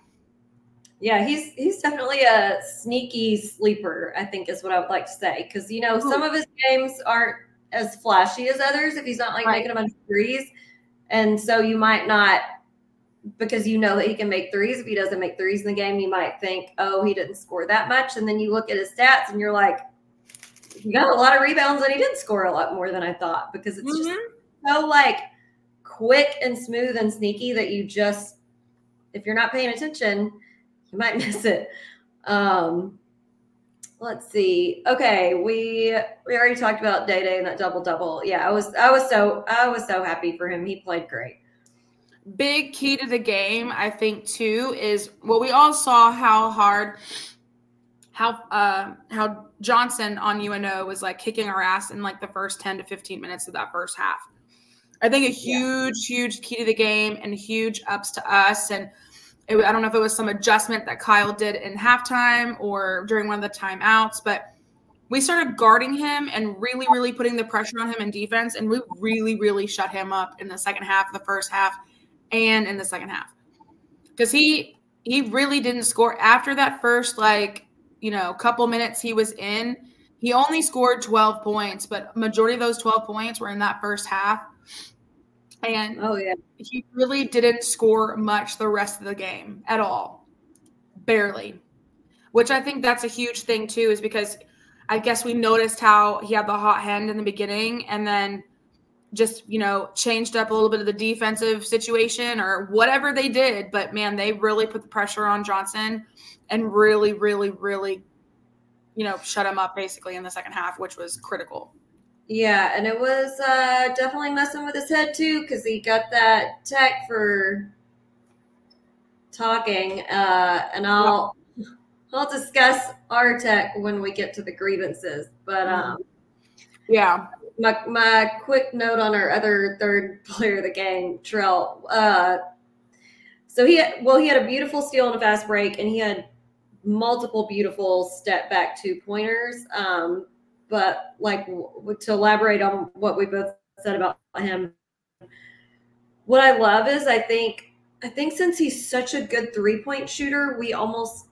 [SPEAKER 2] Yeah, he's he's definitely a sneaky sleeper, I think is what I would like to say. Because you know, some of his games aren't as flashy as others if he's not like
[SPEAKER 1] Right.
[SPEAKER 2] making a bunch of threes. And so you might not because you know that he can make threes. If he doesn't make threes in the game, you might think, oh, he didn't score that much. And then you look at his stats and you're like, he got a lot of rebounds and he did score a lot more than I thought because it's just
[SPEAKER 1] Mhm.
[SPEAKER 2] so like quick and smooth and sneaky that you just if you're not paying attention, you might miss it. Um, let's see. Okay, we we already talked about Day Day and that double double. Yeah, I was I was so I was so happy for him. He played great.
[SPEAKER 1] Big key to the game, I think, too, is well, we all saw how hard how uh how Johnson on UNO was like kicking our ass in like the first 10 to 15 minutes of that first half. I think a huge, yeah. huge key to the game and huge ups to us. And it, I don't know if it was some adjustment that Kyle did in halftime or during one of the timeouts, but we started guarding him and really, really putting the pressure on him in defense. And we really, really shut him up in the second half, the first half, and in the second half. Because he he really didn't score after that first like, you know, couple minutes he was in. He only scored 12 points, but majority of those 12 points were in that first half. And
[SPEAKER 2] oh yeah,
[SPEAKER 1] he really didn't score much the rest of the game at all. Barely. Which I think that's a huge thing too, is because I guess we noticed how he had the hot hand in the beginning and then just, you know, changed up a little bit of the defensive situation or whatever they did. But man, they really put the pressure on Johnson and really, really, really, you know, shut him up basically in the second half, which was critical.
[SPEAKER 2] Yeah, and it was uh, definitely messing with his head too because he got that tech for talking, uh, and I'll I'll discuss our tech when we get to the grievances. But mm-hmm. um,
[SPEAKER 1] yeah,
[SPEAKER 2] my my quick note on our other third player of the game, Trell. Uh, so he had, well, he had a beautiful steal and a fast break, and he had multiple beautiful step back two pointers. Um, but like to elaborate on what we both said about him, what I love is I think I think since he's such a good three point shooter, we almost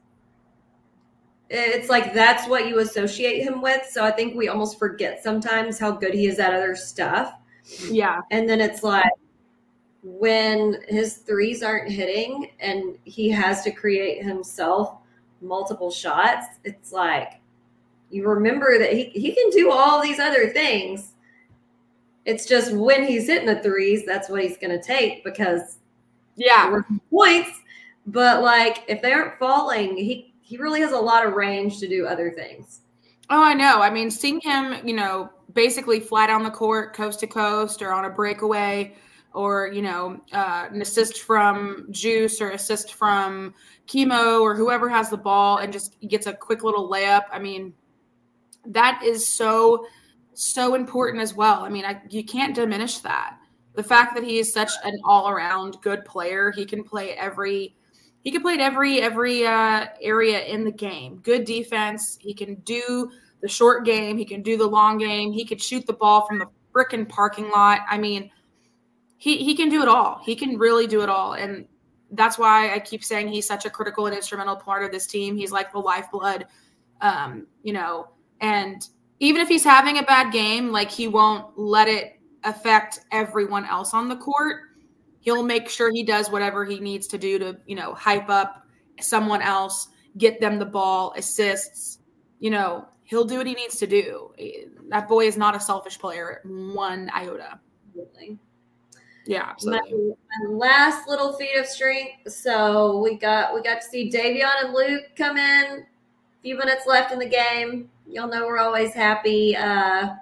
[SPEAKER 2] it's like that's what you associate him with. So I think we almost forget sometimes how good he is at other stuff.
[SPEAKER 1] Yeah.
[SPEAKER 2] And then it's like when his threes aren't hitting and he has to create himself multiple shots, it's like you remember that he, he can do all these other things. It's just when he's hitting the threes, that's what he's going to take because
[SPEAKER 1] yeah,
[SPEAKER 2] points. But like if they aren't falling, he he really has a lot of range to do other things.
[SPEAKER 1] Oh, I know. I mean, seeing him, you know, basically flat on the court, coast to coast, or on a breakaway, or you know, uh, an assist from Juice or assist from Chemo or whoever has the ball and just gets a quick little layup. I mean, that is so so important as well. I mean, I, you can't diminish that. The fact that he is such an all-around good player, he can play every he can play every every uh, area in the game. Good defense. He can do the short game. He can do the long game. He could shoot the ball from the freaking parking lot. I mean, he he can do it all. He can really do it all, and that's why I keep saying he's such a critical and instrumental part of this team. He's like the lifeblood. Um, you know, and even if he's having a bad game, like he won't let it affect everyone else on the court. He'll make sure he does whatever he needs to do to, you know, hype up someone else, get them the ball, assists. You know, he'll do what he needs to do. That boy is not a selfish player, one iota. Really. Yeah,
[SPEAKER 2] my, my, last little feat of strength. So we got we got to see Davion and Luke come in. A few minutes left in the game y'all know we're always happy uh,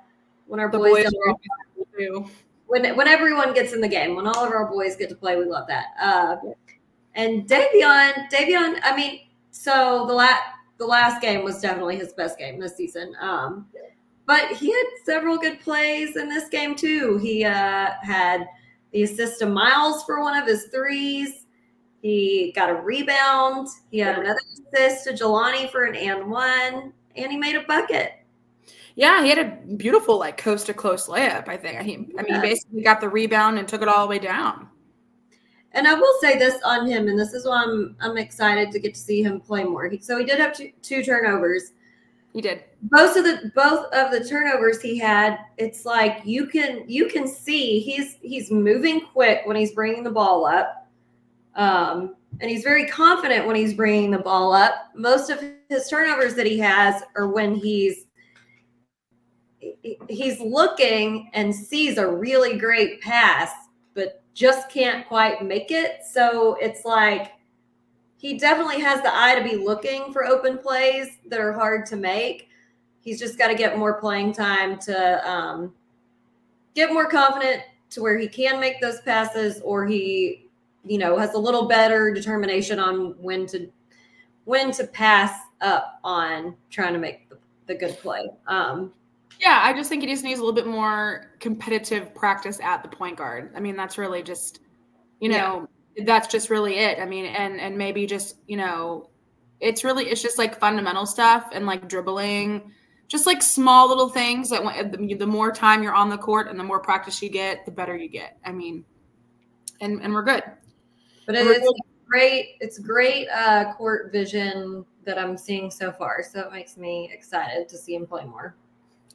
[SPEAKER 2] when our the boys, boys when when everyone gets in the game, when all of our boys get to play, we love that. Uh, and Davion, Davion, I mean, so the last the last game was definitely his best game this season. Um, but he had several good plays in this game too. He uh, had the assist to Miles for one of his threes. He got a rebound. He had another assist to Jelani for an and one and he made a bucket.
[SPEAKER 1] Yeah, he had a beautiful like coast to coast layup. I think. I mean, I mean, basically got the rebound and took it all the way down.
[SPEAKER 2] And I will say this on him, and this is why I'm I'm excited to get to see him play more. He, so he did have two, two turnovers.
[SPEAKER 1] He did.
[SPEAKER 2] Both of the both of the turnovers he had, it's like you can you can see he's he's moving quick when he's bringing the ball up. Um, and he's very confident when he's bringing the ball up. Most of his turnovers that he has are when he's he's looking and sees a really great pass, but just can't quite make it. So it's like he definitely has the eye to be looking for open plays that are hard to make. He's just got to get more playing time to um, get more confident to where he can make those passes or he, you know, has a little better determination on when to when to pass up on trying to make the, the good play. Um,
[SPEAKER 1] yeah, I just think he just needs a little bit more competitive practice at the point guard. I mean, that's really just, you know, yeah. that's just really it. I mean, and and maybe just you know, it's really it's just like fundamental stuff and like dribbling, just like small little things that when, the, the more time you're on the court and the more practice you get, the better you get. I mean, and and we're good.
[SPEAKER 2] But it's great. It's great uh, court vision that I'm seeing so far. So it makes me excited to see him play more.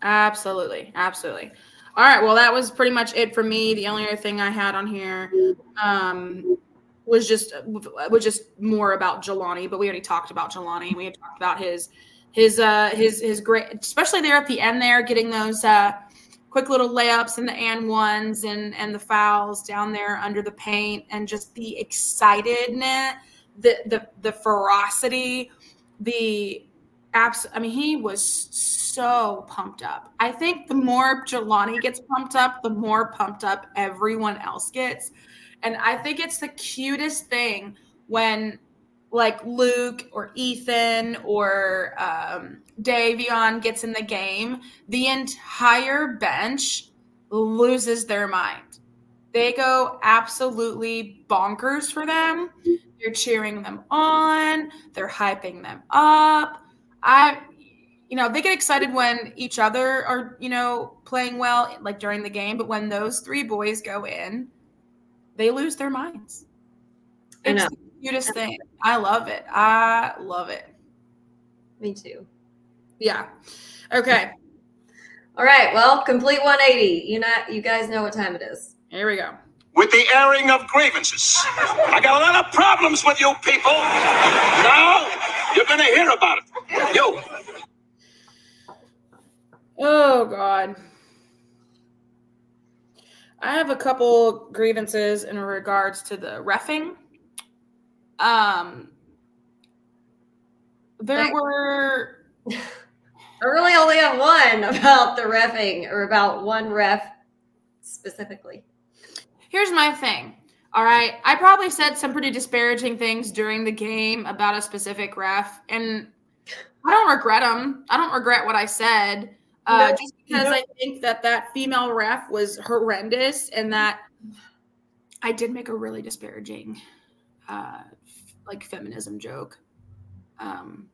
[SPEAKER 1] Absolutely. Absolutely. All right. Well, that was pretty much it for me. The only other thing I had on here um, was just was just more about Jelani, but we already talked about Jelani. We had talked about his his uh his his great especially there at the end there getting those uh quick little layups and the and ones and and the fouls down there under the paint and just the excitedness the the the ferocity the abs I mean he was so pumped up. I think the more Jelani gets pumped up, the more pumped up everyone else gets. And I think it's the cutest thing when like Luke or Ethan or um, Davion gets in the game, the entire bench loses their mind. They go absolutely bonkers for them. They're cheering them on. They're hyping them up. I, you know, they get excited when each other are, you know, playing well, like during the game. But when those three boys go in, they lose their minds. It's the cutest thing. I love it. I love it.
[SPEAKER 2] Me too.
[SPEAKER 1] Yeah. Okay.
[SPEAKER 2] All right. Well, complete 180. You know, you guys know what time it is.
[SPEAKER 1] Here we go
[SPEAKER 3] with the airing of grievances. I got a lot of problems with you people. Now you're going to hear about it. You.
[SPEAKER 1] Oh, God. I have a couple grievances in regards to the refing. Um, there were.
[SPEAKER 2] I really only have one about the refing or about one ref specifically
[SPEAKER 1] here's my thing. All right. I probably said some pretty disparaging things during the game about a specific ref, and I don't regret them. I don't regret what I said. Uh, no, just because no. I think that that female ref was horrendous and that I did make a really disparaging, uh, like feminism joke. Um,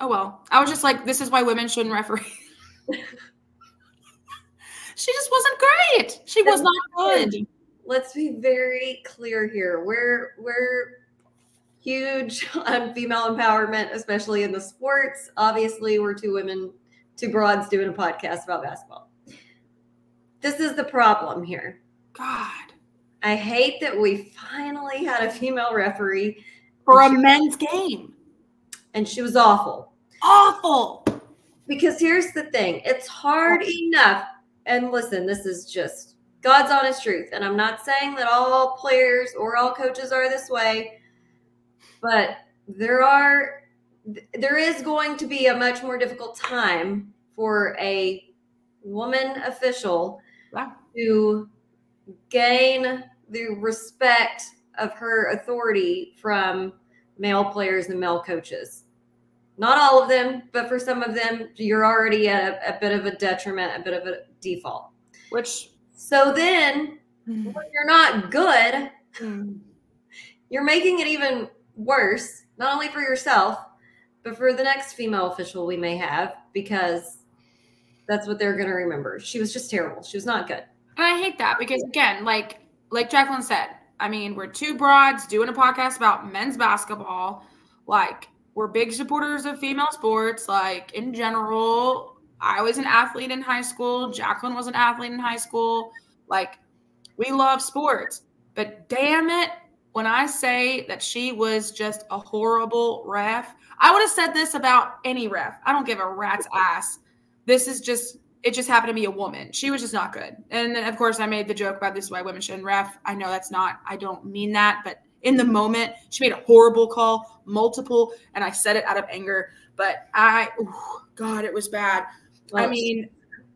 [SPEAKER 1] oh well, I was just like, this is why women shouldn't referee. she just wasn't great. She was not good
[SPEAKER 2] let's be very clear here. We're we're huge on female empowerment, especially in the sports. Obviously, we're two women, two broads doing a podcast about basketball. This is the problem here.
[SPEAKER 1] God.
[SPEAKER 2] I hate that we finally had a female referee
[SPEAKER 1] for a men's game.
[SPEAKER 2] And she was awful.
[SPEAKER 1] Awful.
[SPEAKER 2] Because here's the thing it's hard enough. And listen, this is just God's honest truth. And I'm not saying that all players or all coaches are this way, but there are there is going to be a much more difficult time for a woman official wow. to gain the respect of her authority from male players and male coaches. Not all of them, but for some of them, you're already at a, a bit of a detriment, a bit of a default.
[SPEAKER 1] Which
[SPEAKER 2] so then mm-hmm. when you're not good, mm-hmm. you're making it even worse, not only for yourself, but for the next female official we may have, because that's what they're going to remember. She was just terrible. She was not good.
[SPEAKER 1] And I hate that because again, like like Jacqueline said, I mean, we're two broads doing a podcast about men's basketball. Like, we're big supporters of female sports. Like in general, I was an athlete in high school. Jacqueline was an athlete in high school. Like, we love sports. But damn it, when I say that she was just a horrible ref, I would have said this about any ref. I don't give a rat's ass. This is just, it just happened to be a woman. She was just not good. And then, of course, I made the joke about this is why women shouldn't ref. I know that's not, I don't mean that, but in the moment. She made a horrible call, multiple, and I said it out of anger. But I, God, it was bad. I mean,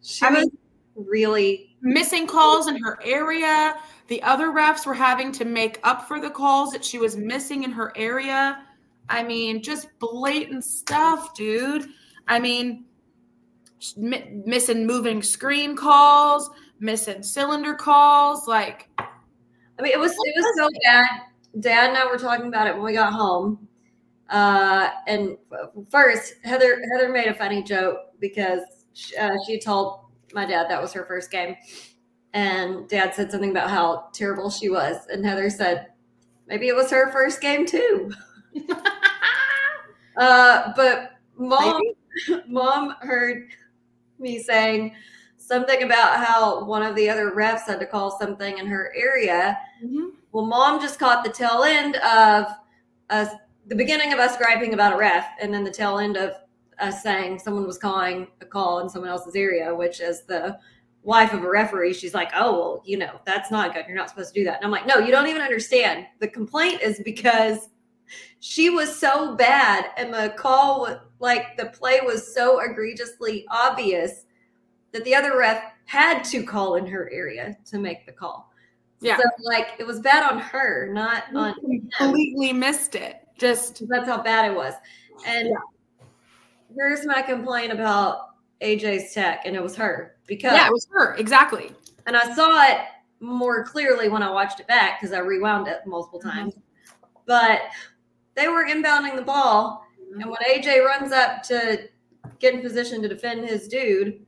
[SPEAKER 2] she
[SPEAKER 1] I
[SPEAKER 2] was
[SPEAKER 1] mean-
[SPEAKER 2] really
[SPEAKER 1] missing calls in her area. The other refs were having to make up for the calls that she was missing in her area. I mean, just blatant stuff, dude. I mean, mi- missing moving screen calls, missing cylinder calls. Like,
[SPEAKER 2] I mean, it was it was so bad. Dad and I were talking about it when we got home. Uh, and first, Heather Heather made a funny joke because she, uh, she told my dad that was her first game, and Dad said something about how terrible she was, and Heather said maybe it was her first game too. Uh, but mom, mom heard me saying something about how one of the other refs had to call something in her area.
[SPEAKER 1] Mhm.
[SPEAKER 2] Well, mom just caught the tail end of us, the beginning of us griping about a ref, and then the tail end of us saying someone was calling a call in someone else's area, which as the wife of a referee, she's like, oh, well, you know, that's not good. You're not supposed to do that. And I'm like, no, you don't even understand. The complaint is because she was so bad and the call like the play was so egregiously obvious that the other ref had to call in her area to make the call.
[SPEAKER 1] Yeah.
[SPEAKER 2] So like it was bad on her, not on
[SPEAKER 1] completely missed it. Just
[SPEAKER 2] that's how bad it was. And here's my complaint about AJ's tech, and it was her because
[SPEAKER 1] yeah, it was her exactly.
[SPEAKER 2] and I saw it more clearly when I watched it back because I rewound it multiple
[SPEAKER 1] Mm-hmm.
[SPEAKER 2] times. But they were inbounding the ball, and when AJ runs up to get in position to defend his dude,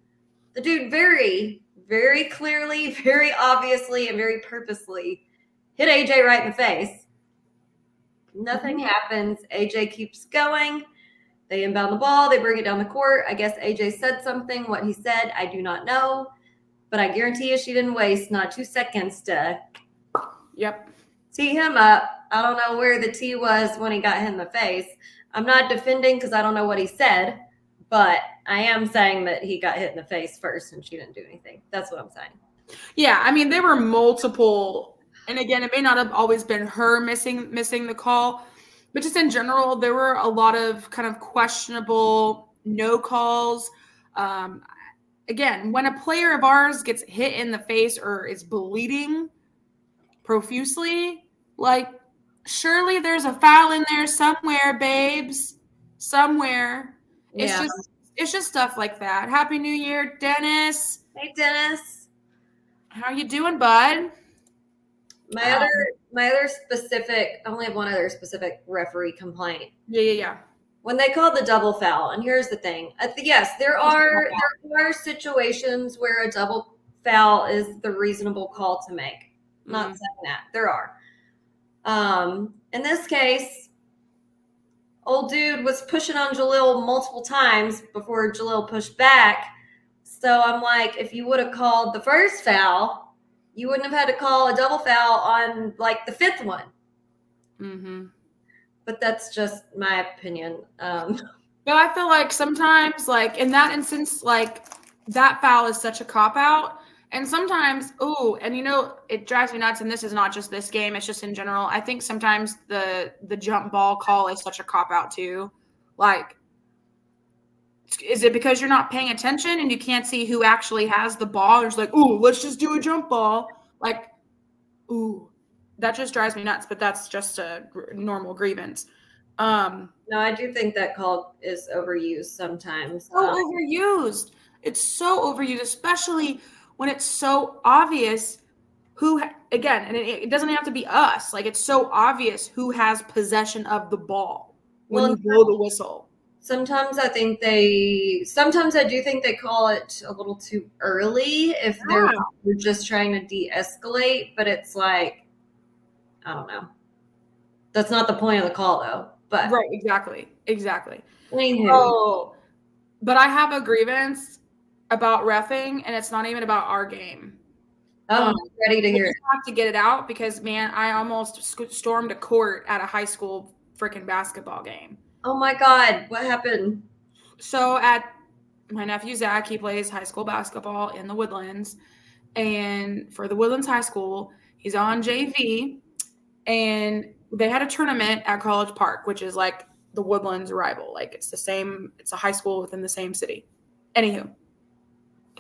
[SPEAKER 2] the dude very, very clearly, very obviously, and very purposely hit AJ right in the face. Nothing
[SPEAKER 1] Mhm.
[SPEAKER 2] happens. AJ keeps going. They inbound the ball. They bring it down the court. I guess AJ said something. What he said, I do not know. But I guarantee you she didn't waste not two seconds to
[SPEAKER 1] Yep.
[SPEAKER 2] tee him up. I don't know where the tee was when he got hit in the face. I'm not defending because I don't know what he said, but I am saying that he got hit in the face first and she didn't do anything. That's what I'm saying.
[SPEAKER 1] Yeah, I mean there were multiple, and again, it may not have always been her missing missing the call, but just in general, there were a lot of kind of questionable no calls. Um, again, when a player of ours gets hit in the face or is bleeding profusely, like surely there's a foul in there somewhere, babes, somewhere. It's just it's just stuff like that. Happy New Year, Dennis.
[SPEAKER 2] Hey Dennis.
[SPEAKER 1] How you doing, bud?
[SPEAKER 2] My
[SPEAKER 1] Um,
[SPEAKER 2] other my other specific I only have one other specific referee complaint.
[SPEAKER 1] Yeah, yeah, yeah.
[SPEAKER 2] when they called the double foul, and here's the thing: yes, there are there are situations where a double foul is the reasonable call to make. I'm Not
[SPEAKER 1] Mhm.
[SPEAKER 2] saying that there are. Um, in this case, old dude was pushing on Jalil multiple times before Jalil pushed back. So I'm like, if you would have called the first foul, you wouldn't have had to call a double foul on like the fifth one.
[SPEAKER 1] Mm-hmm.
[SPEAKER 2] But that's just my opinion. Um,
[SPEAKER 1] But I feel like sometimes, like in that instance, like that foul is such a cop out. And sometimes, oh, and you know, it drives me nuts. And this is not just this game; it's just in general. I think sometimes the the jump ball call is such a cop out too. Like, is it because you're not paying attention and you can't see who actually has the ball? It's like, oh, let's just do a jump ball. Like, ooh, that just drives me nuts. But that's just a gr- normal grievance. Um,
[SPEAKER 2] No, I do think that call is overused sometimes.
[SPEAKER 1] so
[SPEAKER 2] Um,
[SPEAKER 1] overused. It's so overused, especially when it's so obvious who, again, and it, it doesn't have to be us. Like it's so obvious who has possession of the ball when
[SPEAKER 2] Well,
[SPEAKER 1] you blow the whistle.
[SPEAKER 2] sometimes I think they, sometimes I do think they call it a little too early if they're,
[SPEAKER 1] Yeah.
[SPEAKER 2] they're just trying to de escalate. But it's like, I don't know. That's not the point of the call, though. But
[SPEAKER 1] Right, exactly, exactly.
[SPEAKER 2] anywho,
[SPEAKER 1] Oh, but I have a grievance about refing, and it's not even about our game.
[SPEAKER 2] oh,
[SPEAKER 1] um,
[SPEAKER 2] I'm ready to hear
[SPEAKER 1] just have to get it out because man, I almost sc- stormed a court at a high school freaking basketball game.
[SPEAKER 2] Oh my God, what happened?
[SPEAKER 1] So at my nephew Zach, he plays high school basketball in the Woodlands, and for the Woodlands High School, he's on JV, and they had a tournament at College Park, which is like the Woodlands rival. Like it's the same, it's a high school within the same city. Anywho,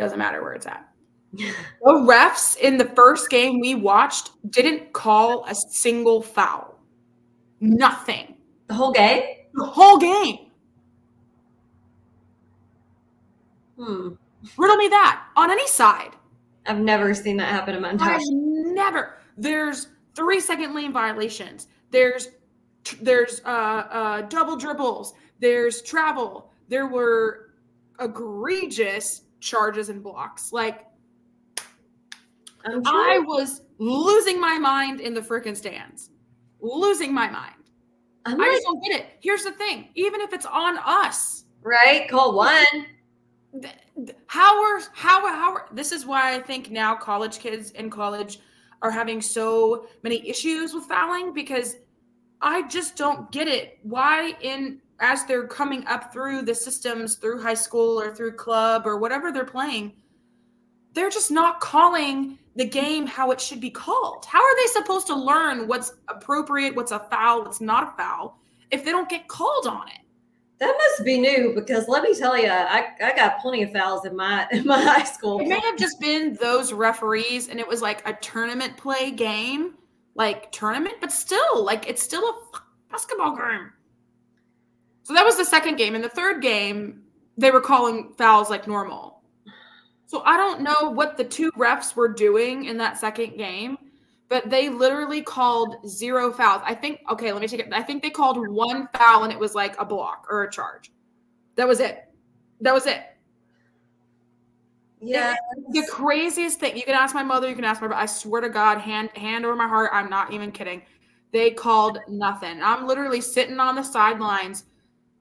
[SPEAKER 1] doesn't matter where it's at. the refs in the first game we watched didn't call a single foul. Nothing.
[SPEAKER 2] The whole game?
[SPEAKER 1] The whole game.
[SPEAKER 2] Hmm.
[SPEAKER 1] Riddle me that on any side.
[SPEAKER 2] I've never seen that happen in my entire
[SPEAKER 1] I've never. There's three second lane violations. There's there's uh, uh, double dribbles. There's travel. There were egregious charges and blocks. Like I was losing my mind in the freaking stands. Losing my mind.
[SPEAKER 2] I'm
[SPEAKER 1] I just don't get it. Here's the thing. Even if it's on us,
[SPEAKER 2] right? Call one.
[SPEAKER 1] how are how how are, this is why I think now college kids in college are having so many issues with fouling because I just don't get it. Why in as they're coming up through the systems through high school or through club or whatever they're playing, they're just not calling the game how it should be called. How are they supposed to learn what's appropriate, what's a foul, what's not a foul if they don't get called on it?
[SPEAKER 2] That must be new because let me tell you, I, I got plenty of fouls in my in my high school.
[SPEAKER 1] It may have just been those referees, and it was like a tournament play game, like tournament, but still, like it's still a basketball game. So that was the second game. In the third game, they were calling fouls like normal. So I don't know what the two refs were doing in that second game, but they literally called zero fouls. I think, okay, let me take it. I think they called one foul and it was like a block or a charge. That was it. That was it.
[SPEAKER 2] yeah,
[SPEAKER 1] The craziest thing you can ask my mother, you can ask my. Brother. I swear to God, hand hand over my heart, I'm not even kidding. They called nothing. I'm literally sitting on the sidelines,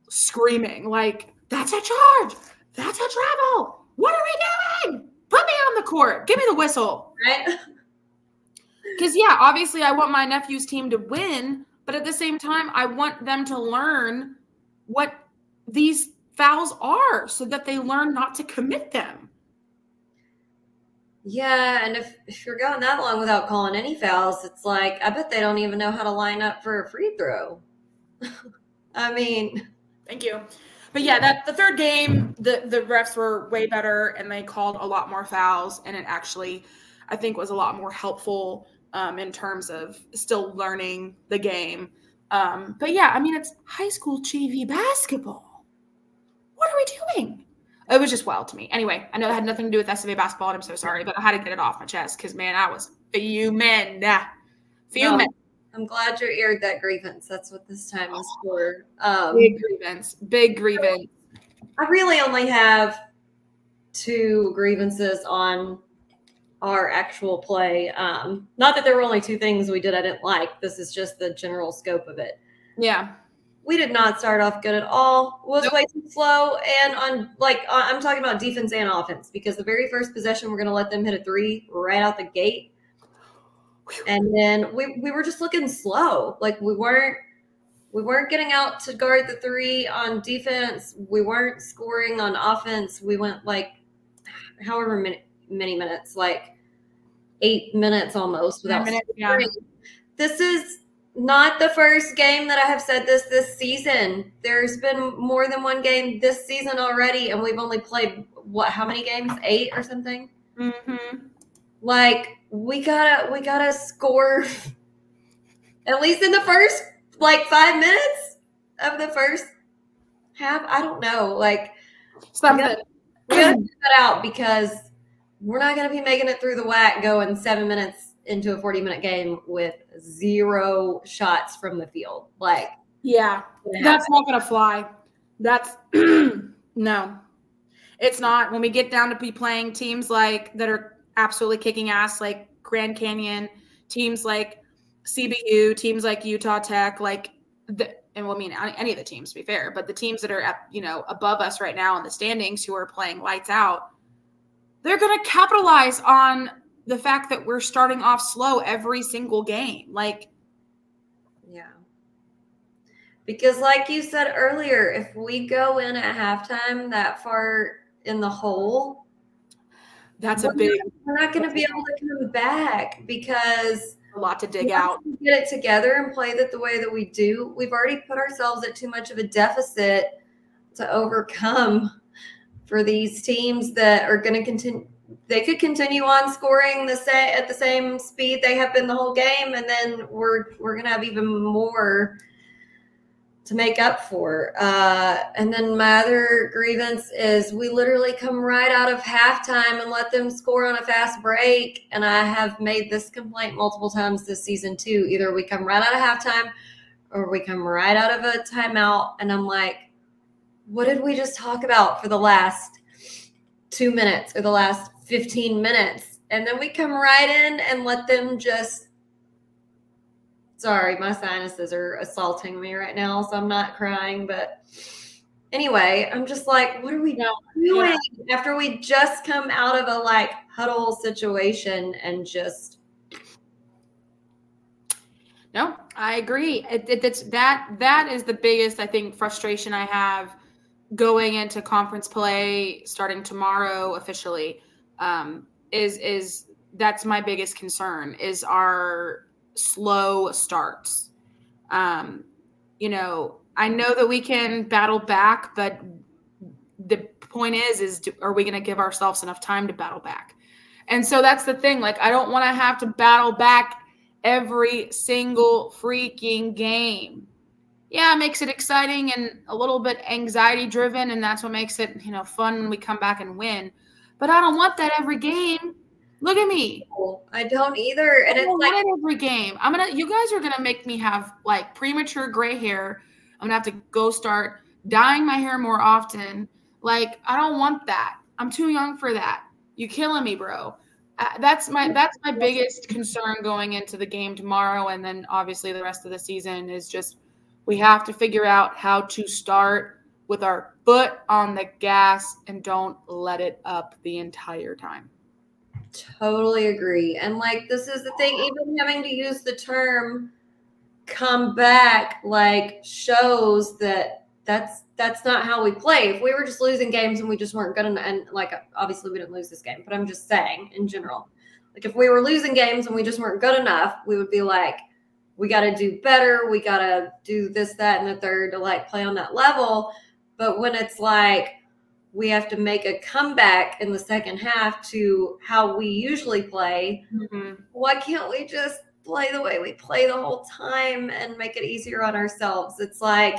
[SPEAKER 1] screaming like, "That's a charge! That's a travel! What are we doing? Put me on the court! Give me the whistle!"
[SPEAKER 2] right.
[SPEAKER 1] Because yeah, obviously, I want my nephew's team to win, but at the same time, I want them to learn what these fouls are, so that they learn not to commit them.
[SPEAKER 2] Yeah, and if, if you're going that long without calling any fouls, it's like I bet they don't even know how to line up for a free throw. I mean,
[SPEAKER 1] Thank you. But yeah, that the third game, the the refs were way better and they called a lot more fouls, and it actually, I think, was a lot more helpful um, in terms of still learning the game. Um, but yeah, I mean, it's high school JV basketball. What are we doing? It was just wild to me. Anyway, I know it had nothing to do with SFA basketball, and I'm so sorry, but I had to get it off my chest because man, I was fuming, fuming.
[SPEAKER 2] I'm glad you aired that grievance. That's what this time is for. Um,
[SPEAKER 1] Big grievance, big grievance.
[SPEAKER 2] I really only have two grievances on our actual play. Um, not that there were only two things we did I didn't like. This is just the general scope of it.
[SPEAKER 1] Yeah.
[SPEAKER 2] We did not start off good at all. Was
[SPEAKER 1] Nope.
[SPEAKER 2] way too slow, and on like uh, I'm talking about defense and offense because the very first possession we're going to let them hit a three right out the gate, and then we we were just looking slow. Like we weren't we weren't getting out to guard the three on defense. We weren't scoring on offense. We went like however many many minutes, like eight minutes almost without
[SPEAKER 1] minutes, yeah.
[SPEAKER 2] This is not the first game that I have said this this season. There's been more than one game this season already, and we've only played what? How many games? Eight or something.
[SPEAKER 1] Mm-hmm.
[SPEAKER 2] Like we gotta we gotta score at least in the first like five minutes of the first half. I don't know. Like
[SPEAKER 1] Something.
[SPEAKER 2] we gotta figure that out because we're not gonna be making it through the WAC going seven minutes into a 40 minute game with zero shots from the field. Like
[SPEAKER 1] Yeah, that's not gonna fly. That's no, it's not. When we get down to be playing teams like that are absolutely kicking ass, like Grand Canyon, teams like CBU, teams like Utah Tech, like the and well, I mean any of the teams to be fair, but the teams that are at you know above us right now in the standings who are playing lights out, they're gonna capitalize on the fact that we're starting off slow every single game. Like
[SPEAKER 2] Yeah. Because, like you said earlier, if we go in at halftime that far in the hole,
[SPEAKER 1] that's a
[SPEAKER 2] we're
[SPEAKER 1] big
[SPEAKER 2] not- we're not going to be able to come back because
[SPEAKER 1] a lot to dig out.
[SPEAKER 2] To get it together and play that the way that we do. We've already put ourselves at too much of a deficit to overcome for these teams that are going to continue. They could continue on scoring the same at the same speed they have been the whole game, and then we're we're going to have even more to make up for. Uh, and then my other grievance is we literally come right out of halftime and let them score on a fast break. And I have made this complaint multiple times this season too. Either we come right out of halftime or we come right out of a timeout. And I'm like, what did we just talk about for the last two minutes or the last 15 minutes? And then we come right in and let them just Sorry, my sinuses are assaulting me right now, so I'm not crying. But anyway, I'm just like, what are we doing yeah. after we just come out of a like huddle situation and just.
[SPEAKER 1] No, I agree. It, it, that that is the biggest I think frustration I have going into conference play starting tomorrow officially. Um, is is that's my biggest concern is our slow starts. Um, you know, I know that we can battle back, but the point is, is do, are we going to give ourselves enough time to battle back? And so that's the thing. Like, I don't want to have to battle back every single freaking game. Yeah, it makes it exciting and a little bit anxiety driven, and that's what makes it, you know, fun when we come back and win. But I don't want that every game. Look at me.
[SPEAKER 2] I don't either. And it's like
[SPEAKER 1] every game. I'm gonna you guys are gonna make me have like premature gray hair. I'm gonna have to go start dyeing my hair more often. Like, I don't want that. I'm too young for that. You killing me, bro. Uh, that's my that's my biggest concern going into the game tomorrow and then obviously the rest of the season is just we have to figure out how to start with our foot on the gas and don't let it up the entire time.
[SPEAKER 2] Totally agree. And like this is the thing, even having to use the term come back like shows that that's that's not how we play. If we were just losing games and we just weren't good enough, and like obviously we didn't lose this game, but I'm just saying in general, like if we were losing games and we just weren't good enough, we would be like, we got to do better. We got to do this, that, and the third to like play on that level. But when it's like we have to make a comeback in the second half to how we usually play. Mm-hmm. Why can't we just play the way we play the whole time and make it easier on ourselves? It's like,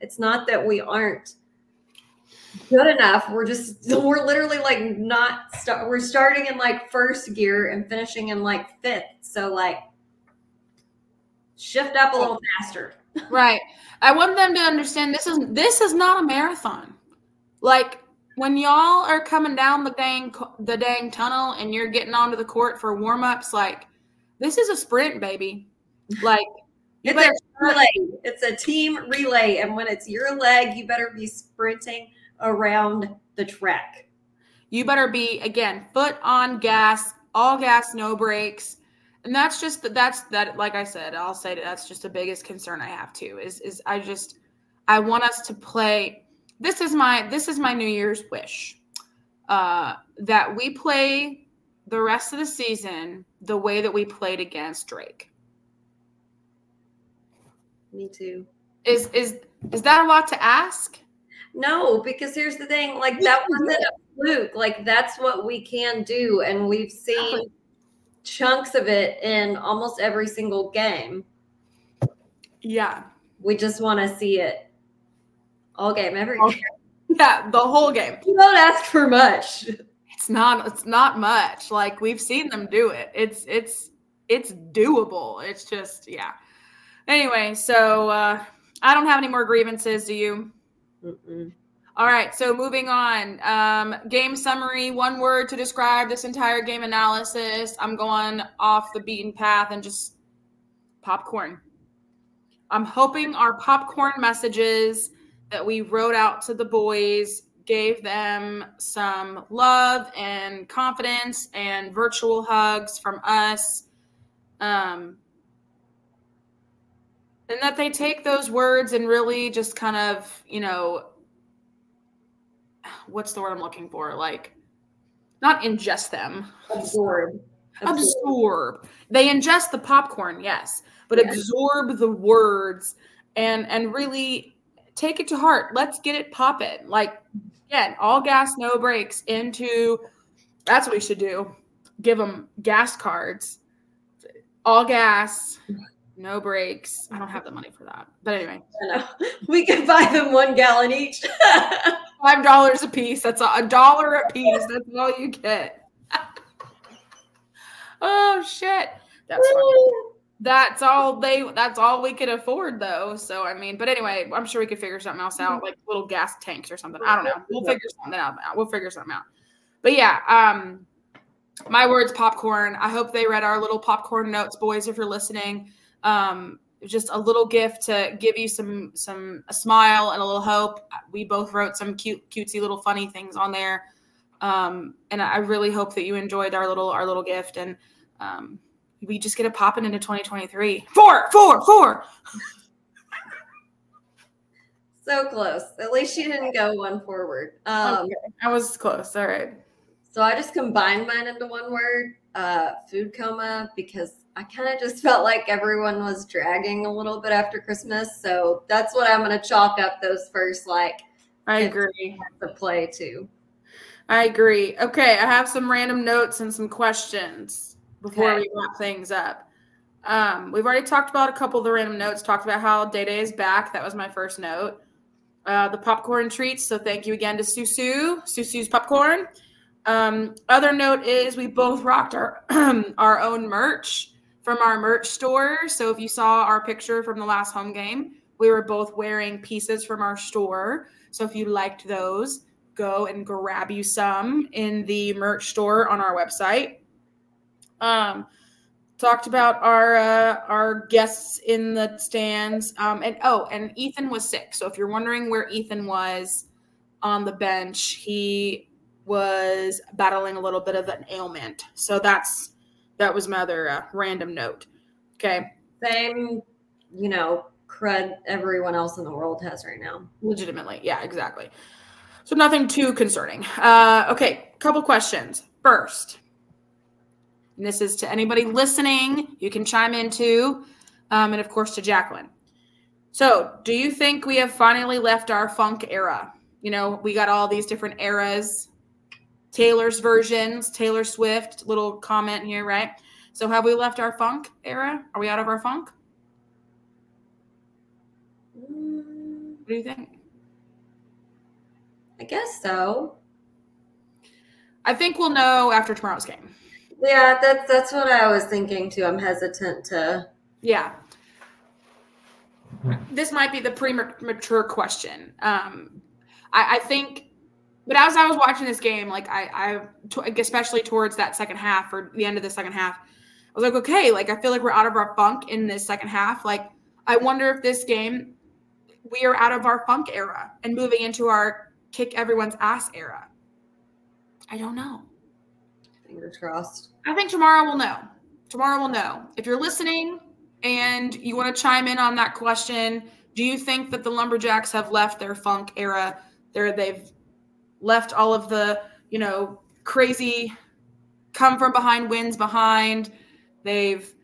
[SPEAKER 2] it's not that we aren't good enough. We're just, we're literally like not, start, we're starting in like first gear and finishing in like fifth. So, like, shift up a little faster.
[SPEAKER 1] right. I want them to understand this is this is not a marathon. Like when y'all are coming down the dang the dang tunnel and you're getting onto the court for warm-ups like this is a sprint baby. Like
[SPEAKER 2] it's a relay. It's a team relay. And when it's your leg you better be sprinting around the track.
[SPEAKER 1] You better be again foot on gas all gas no brakes. And that's just that's that like i said i'll say that that's just the biggest concern i have too is is i just i want us to play this is my this is my New Year's wish uh, that we play the rest of the season the way that we played against Drake.
[SPEAKER 2] Me too.
[SPEAKER 1] Is is is that a lot to ask?
[SPEAKER 2] No, because here's the thing: like that wasn't a fluke. Like that's what we can do, and we've seen chunks of it in almost every single game.
[SPEAKER 1] Yeah,
[SPEAKER 2] we just want to see it all game, every
[SPEAKER 1] game. Yeah, the whole game.
[SPEAKER 2] You don't ask for much.
[SPEAKER 1] It's not it's not much. Like we've seen them do it. It's it's it's doable. It's just yeah. Anyway, so uh I don't have any more grievances, do you? Mm-mm. All right, so moving on. Um, game summary, one word to describe this entire game analysis. I'm going off the beaten path and just popcorn. I'm hoping our popcorn messages that we wrote out to the boys gave them some love and confidence and virtual hugs from us. Um, and that they take those words and really just kind of, you know, what's the word I'm looking for? Like, not ingest them.
[SPEAKER 2] Absorb.
[SPEAKER 1] absorb. They ingest the popcorn, yes, but absorb the words and and really take it to heart. Let's get it popping. Like again, all gas, no brakes into. That's what we should do. Give them gas cards. All gas, no brakes. I don't have the money for that, but anyway,
[SPEAKER 2] We could buy them one gallon each.
[SPEAKER 1] five dollars a piece. That's a, a dollar a piece. That's all you get. oh shit, that's funny. That's all they. That's all we could afford, though. So I mean, but anyway, I'm sure we could figure something else out, like little gas tanks or something. I don't know. We'll figure something out. We'll figure something out. But yeah, um, my words, popcorn. I hope they read our little popcorn notes, boys. If you're listening, um, just a little gift to give you some some a smile and a little hope. We both wrote some cute, cutesy little funny things on there, um, and I really hope that you enjoyed our little our little gift and. Um, we just get it popping into 2023. Four, four, four.
[SPEAKER 2] so close. At least she didn't go one forward. Um,
[SPEAKER 1] okay. I was close. All right.
[SPEAKER 2] So I just combined mine into one word, uh, food coma, because I kind of just felt like everyone was dragging a little bit after Christmas. So that's what I'm going to chalk up those first like
[SPEAKER 1] I agree.
[SPEAKER 2] to play too.
[SPEAKER 1] I agree. Okay, I have some random notes and some questions before
[SPEAKER 2] Okay.
[SPEAKER 1] we wrap things up. Um, we've already talked about a couple of the random notes. Talked about how Day Day is back. That was my first note. Uh, the popcorn treats. So thank you again to Susu. Susu's popcorn. Um, other note is we both rocked our our own merch from our merch store. So if you saw our picture from the last home game, we were both wearing pieces from our store. So if you liked those, go and grab you some in the merch store on our website. Um, talked about our uh, our guests in the stands, um, and oh, and Ethan was sick. So if you're wondering where Ethan was on the bench, he was battling a little bit of an ailment. So that's that was my other uh, random note. Okay,
[SPEAKER 2] Same, you know, crud everyone else in the world has right now.
[SPEAKER 1] legitimately, yeah, exactly. So nothing too concerning. Uh, okay, couple questions. First, and this is to anybody listening. You can chime in too, um, and of course to Jacqueline. So, do you think we have finally left our funk era? You know, we got all these different eras, Taylor's versions, Taylor Swift. Little comment here, right? So, have we left our funk era? Are we out of our funk? What do you think?
[SPEAKER 2] I guess so.
[SPEAKER 1] I think we'll know after tomorrow's game.
[SPEAKER 2] Yeah, that's that's what I was thinking too. I'm hesitant to.
[SPEAKER 1] Yeah. This might be the premature question. Um, I, I think, but as I was watching this game, like I, I, especially towards that second half or the end of the second half, I was like, okay, like I feel like we're out of our funk in this second half. Like I wonder if this game we are out of our funk era and moving into our kick everyone's ass era. I don't know.
[SPEAKER 2] Fingers crossed.
[SPEAKER 1] I think tomorrow we'll know. Tomorrow we'll know. If you're listening and you want to chime in on that question, do you think that the Lumberjacks have left their funk era? There they've left all of the, you know, crazy come from behind wins behind. They've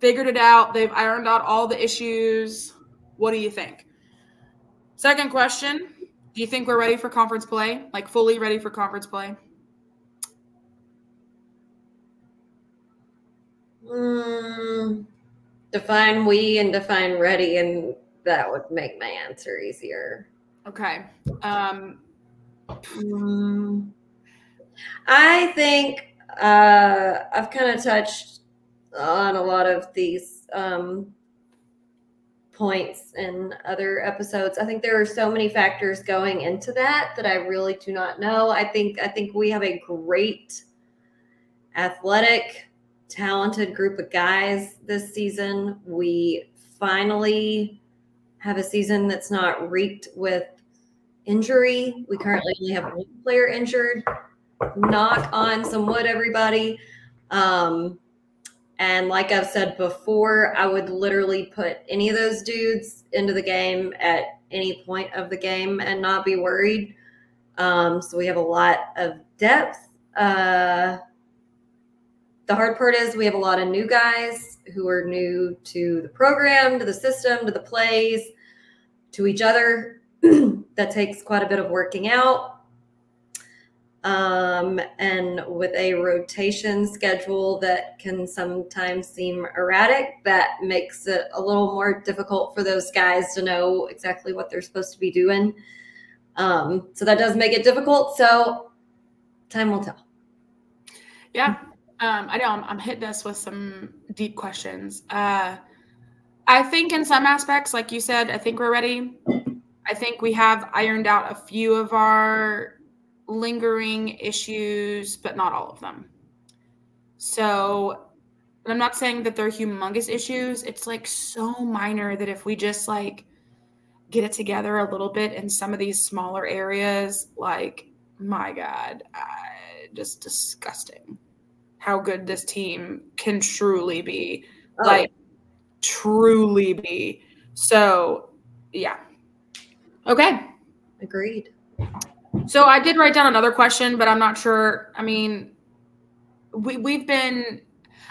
[SPEAKER 1] figured it out. They've ironed out all the issues. What do you think? Second question, do you think we're ready for conference play? Like fully ready for conference play?
[SPEAKER 2] Mm, define we and define ready, and that would make my answer easier.
[SPEAKER 1] Okay. Um,
[SPEAKER 2] Mm, I think uh, I've kind of touched on a lot of these um, points in other episodes. I think there are so many factors going into that that I really do not know. I think I think we have a great athletic, talented group of guys this season. We finally have a season that's not reeked with injury. We currently only have one player injured. Knock on some wood, everybody. Um, and like I've said before, I would literally put any of those dudes into the game at any point of the game and not be worried. Um, so we have a lot of depth. Uh, the hard part is we have a lot of new guys who are new to the program, to the system, to the plays, to each other. that takes quite a bit of working out. Um, and with a rotation schedule that can sometimes seem erratic, that makes it a little more difficult for those guys to know exactly what they're supposed to be doing. Um, so that does make it difficult. So time will tell.
[SPEAKER 1] Yeah, um, I know I'm, I'm hitting us with some deep questions. Uh, I think in some aspects, like you said, I think we're ready. I think we have ironed out a few of our lingering issues, but not all of them. So, I'm not saying that they're humongous issues. It's like so minor that if we just like get it together a little bit in some of these smaller areas, like my God, I, just disgusting how good this team can truly be. Oh. Like, truly be. So, yeah. Okay.
[SPEAKER 2] Agreed.
[SPEAKER 1] So I did write down another question, but I'm not sure. I mean, we we've been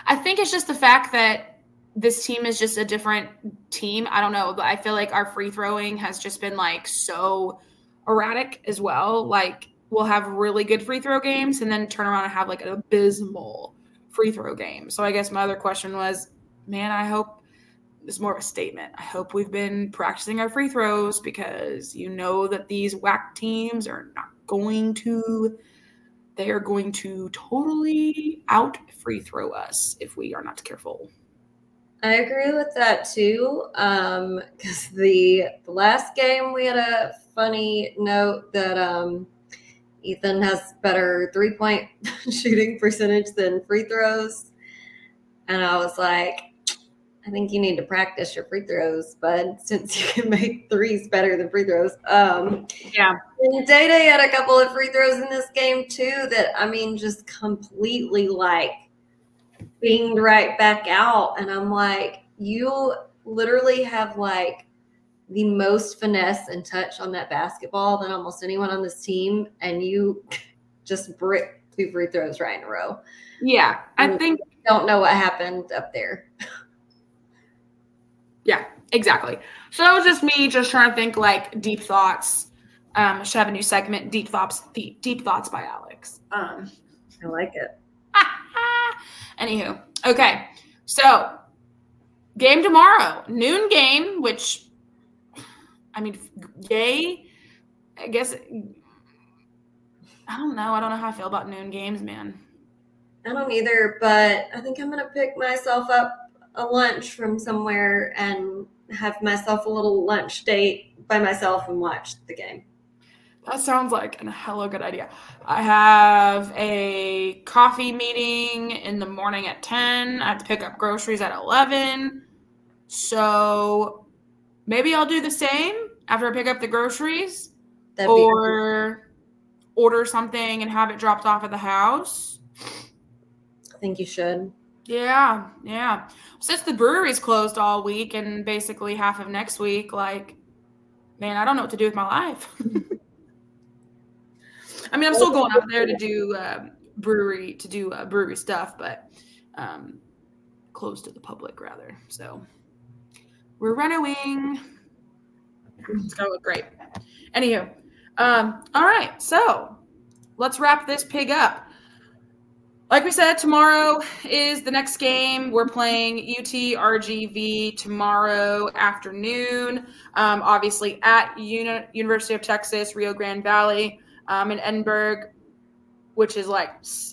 [SPEAKER 1] I think it's just the fact that this team is just a different team. I don't know, but I feel like our free throwing has just been like so erratic as well. Like we'll have really good free throw games and then turn around and have like an abysmal free throw game. So I guess my other question was, man, I hope this is more of a statement. I hope we've been practicing our free throws because you know that these WAC teams are not going to they are going to totally out free throw us if we are not careful.
[SPEAKER 2] I agree with that too. Um, because the last game we had a funny note that um Ethan has better three point shooting percentage than free throws. And I was like, I think you need to practice your free throws, bud, since you can make threes better than free throws. Um,
[SPEAKER 1] yeah.
[SPEAKER 2] And Day Day had a couple of free throws in this game too that, I mean, just completely like being right back out. And I'm like, you literally have like the most finesse and touch on that basketball than almost anyone on this team, and you just brick two free throws right in a row.
[SPEAKER 1] Yeah, I think
[SPEAKER 2] don't know what happened up there.
[SPEAKER 1] yeah, exactly. So that was just me just trying to think like deep thoughts. Um, should have a new segment, deep thoughts, deep, deep thoughts by Alex. Um,
[SPEAKER 2] I like it.
[SPEAKER 1] Anywho, okay, so game tomorrow, noon game, which I mean, yay. I guess I don't know. I don't know how I feel about noon games, man.
[SPEAKER 2] I don't either, but I think I'm gonna pick myself up a lunch from somewhere and have myself a little lunch date by myself and watch the game.
[SPEAKER 1] That sounds like a hella good idea. I have a coffee meeting in the morning at 10. I have to pick up groceries at 11. So maybe I'll do the same after I pick up the groceries That'd or order something and have it dropped off at the house.
[SPEAKER 2] I think you should.
[SPEAKER 1] Yeah, yeah. Since the brewery's closed all week and basically half of next week, like, man, I don't know what to do with my life. I mean, I'm still going out there to do uh, brewery to do uh, brewery stuff, but um, closed to the public rather. So we're running. It's gonna look great. Anywho, um, all right, so let's wrap this pig up. Like we said, tomorrow is the next game. We're playing UT RGV tomorrow afternoon. Um, obviously at Uni- University of Texas, Rio Grande Valley, um, in Edinburg, which is like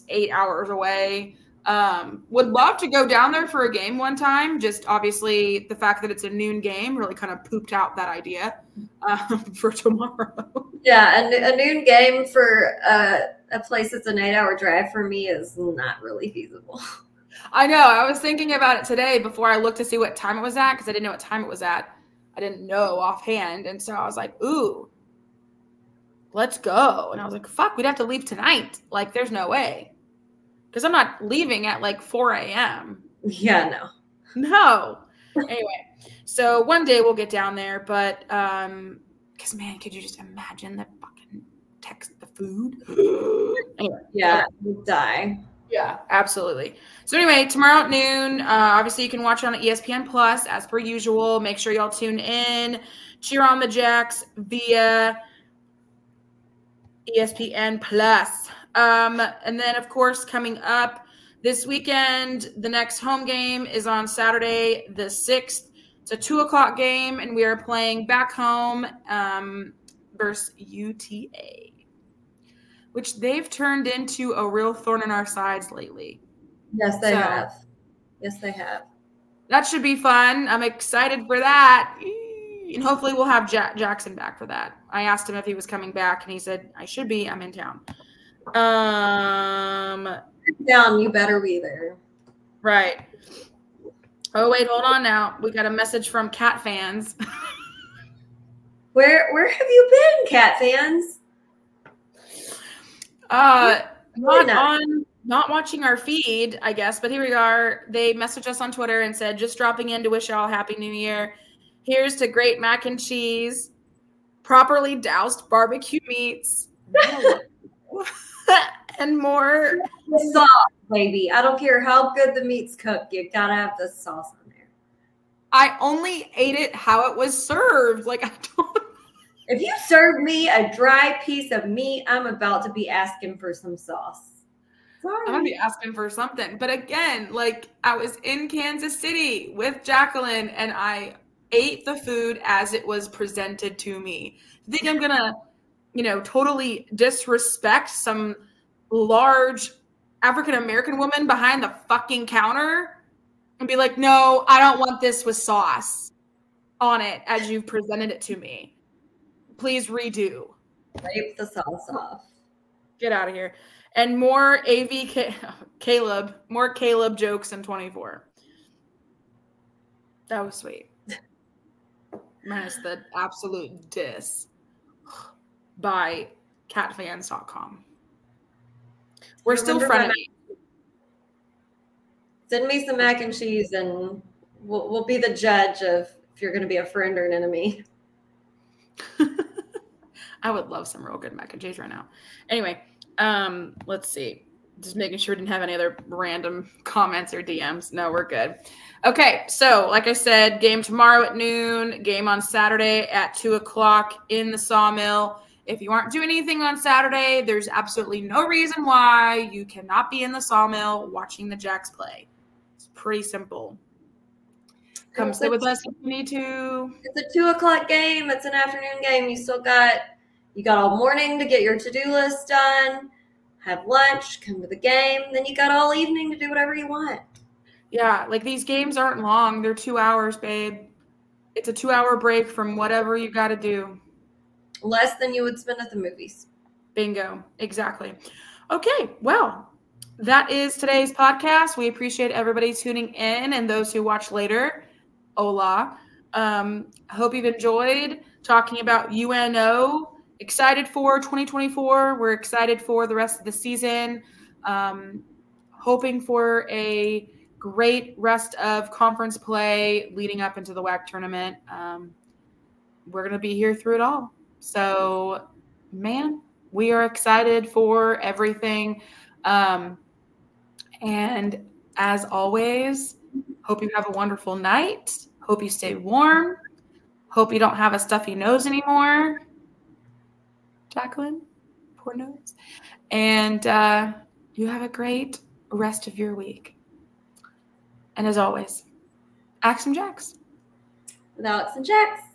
[SPEAKER 1] eight hours away. Um, would love to go down there for a game one time. Just obviously the fact that it's a noon game really kind of pooped out that idea um, for tomorrow.
[SPEAKER 2] Yeah, a, a noon game for uh, a place that's an eight-hour drive for me is not really feasible.
[SPEAKER 1] I know. I was thinking about it today before I looked to see what time it was at because I didn't know what time it was at. I didn't know offhand, and so I was like, "Ooh, let's go!" And I was like, "Fuck, we'd have to leave tonight. Like, there's no way." Because I'm not leaving at like 4 a.m.
[SPEAKER 2] Yeah, no.
[SPEAKER 1] No. anyway, so one day we'll get down there, but um, because man, could you just imagine the fucking text the food?
[SPEAKER 2] anyway, yeah, die.
[SPEAKER 1] Yeah, absolutely. So anyway, tomorrow at noon, uh, obviously you can watch it on ESPN Plus as per usual. Make sure y'all tune in, cheer on the Jacks via ESPN Plus. Um, and then of course coming up this weekend, the next home game is on Saturday the sixth. It's a two o'clock game, and we are playing back home um, versus UTA which they've turned into a real thorn in our sides lately.
[SPEAKER 2] Yes, they so, have. Yes, they have.
[SPEAKER 1] That should be fun. I'm excited for that. And hopefully we'll have Jack- Jackson back for that. I asked him if he was coming back and he said, I should be. I'm in town. Um
[SPEAKER 2] down, you better be there.
[SPEAKER 1] Right. Oh wait, hold on now. We got a message from cat fans.
[SPEAKER 2] where where have you been, cat fans?
[SPEAKER 1] Uh, not on not watching our feed, I guess, but here we are. They messaged us on Twitter and said, just dropping in to wish y'all happy new year. Here's to great mac and cheese, properly doused barbecue meats, and more.
[SPEAKER 2] Sauce, baby. I don't care how good the meat's cooked. You gotta have the sauce on there.
[SPEAKER 1] I only ate it how it was served. Like I don't
[SPEAKER 2] if you serve me a dry piece of meat, I'm about to be asking for some sauce.
[SPEAKER 1] Sorry. I'm gonna be asking for something. But again, like I was in Kansas City with Jacqueline and I ate the food as it was presented to me. think I'm gonna, you know, totally disrespect some large African American woman behind the fucking counter and be like, no, I don't want this with sauce on it as you've presented it to me please redo.
[SPEAKER 2] Wipe the sauce off.
[SPEAKER 1] Get out of here. And more AV Caleb, more Caleb jokes in 24. That was sweet. Minus the absolute diss by catfans.com. We're still frenemies.
[SPEAKER 2] Send me some mac and cheese and we'll, we'll be the judge of if you're going to be a friend or an enemy.
[SPEAKER 1] I would love some real good mac and cheese right now. Anyway, um, let's see. Just making sure we didn't have any other random comments or DMs. No, we're good. Okay, so like I said, game tomorrow at noon, game on Saturday at two o'clock in the sawmill. If you aren't doing anything on Saturday, there's absolutely no reason why you cannot be in the sawmill watching the Jacks play. It's pretty simple. Come sit with us if you need to.
[SPEAKER 2] It's a two o'clock game. It's an afternoon game. You still got you got all morning to get your to-do list done, have lunch, come to the game, then you got all evening to do whatever you want.
[SPEAKER 1] Yeah, like these games aren't long. They're 2 hours, babe. It's a 2-hour break from whatever you got to do.
[SPEAKER 2] Less than you would spend at the movies.
[SPEAKER 1] Bingo. Exactly. Okay, well, that is today's podcast. We appreciate everybody tuning in and those who watch later. Hola. Um, hope you've enjoyed talking about UNO excited for 2024. We're excited for the rest of the season. Um, hoping for a great rest of conference play leading up into the WAC tournament. Um, we're going to be here through it all. So, man, we are excited for everything. Um, and as always, hope you have a wonderful night. Hope you stay warm. Hope you don't have a stuffy nose anymore. Jacqueline. Poor notes. And uh, you have a great rest of your week. And as always, Axe and Jacks.
[SPEAKER 2] With Alex and Jacks.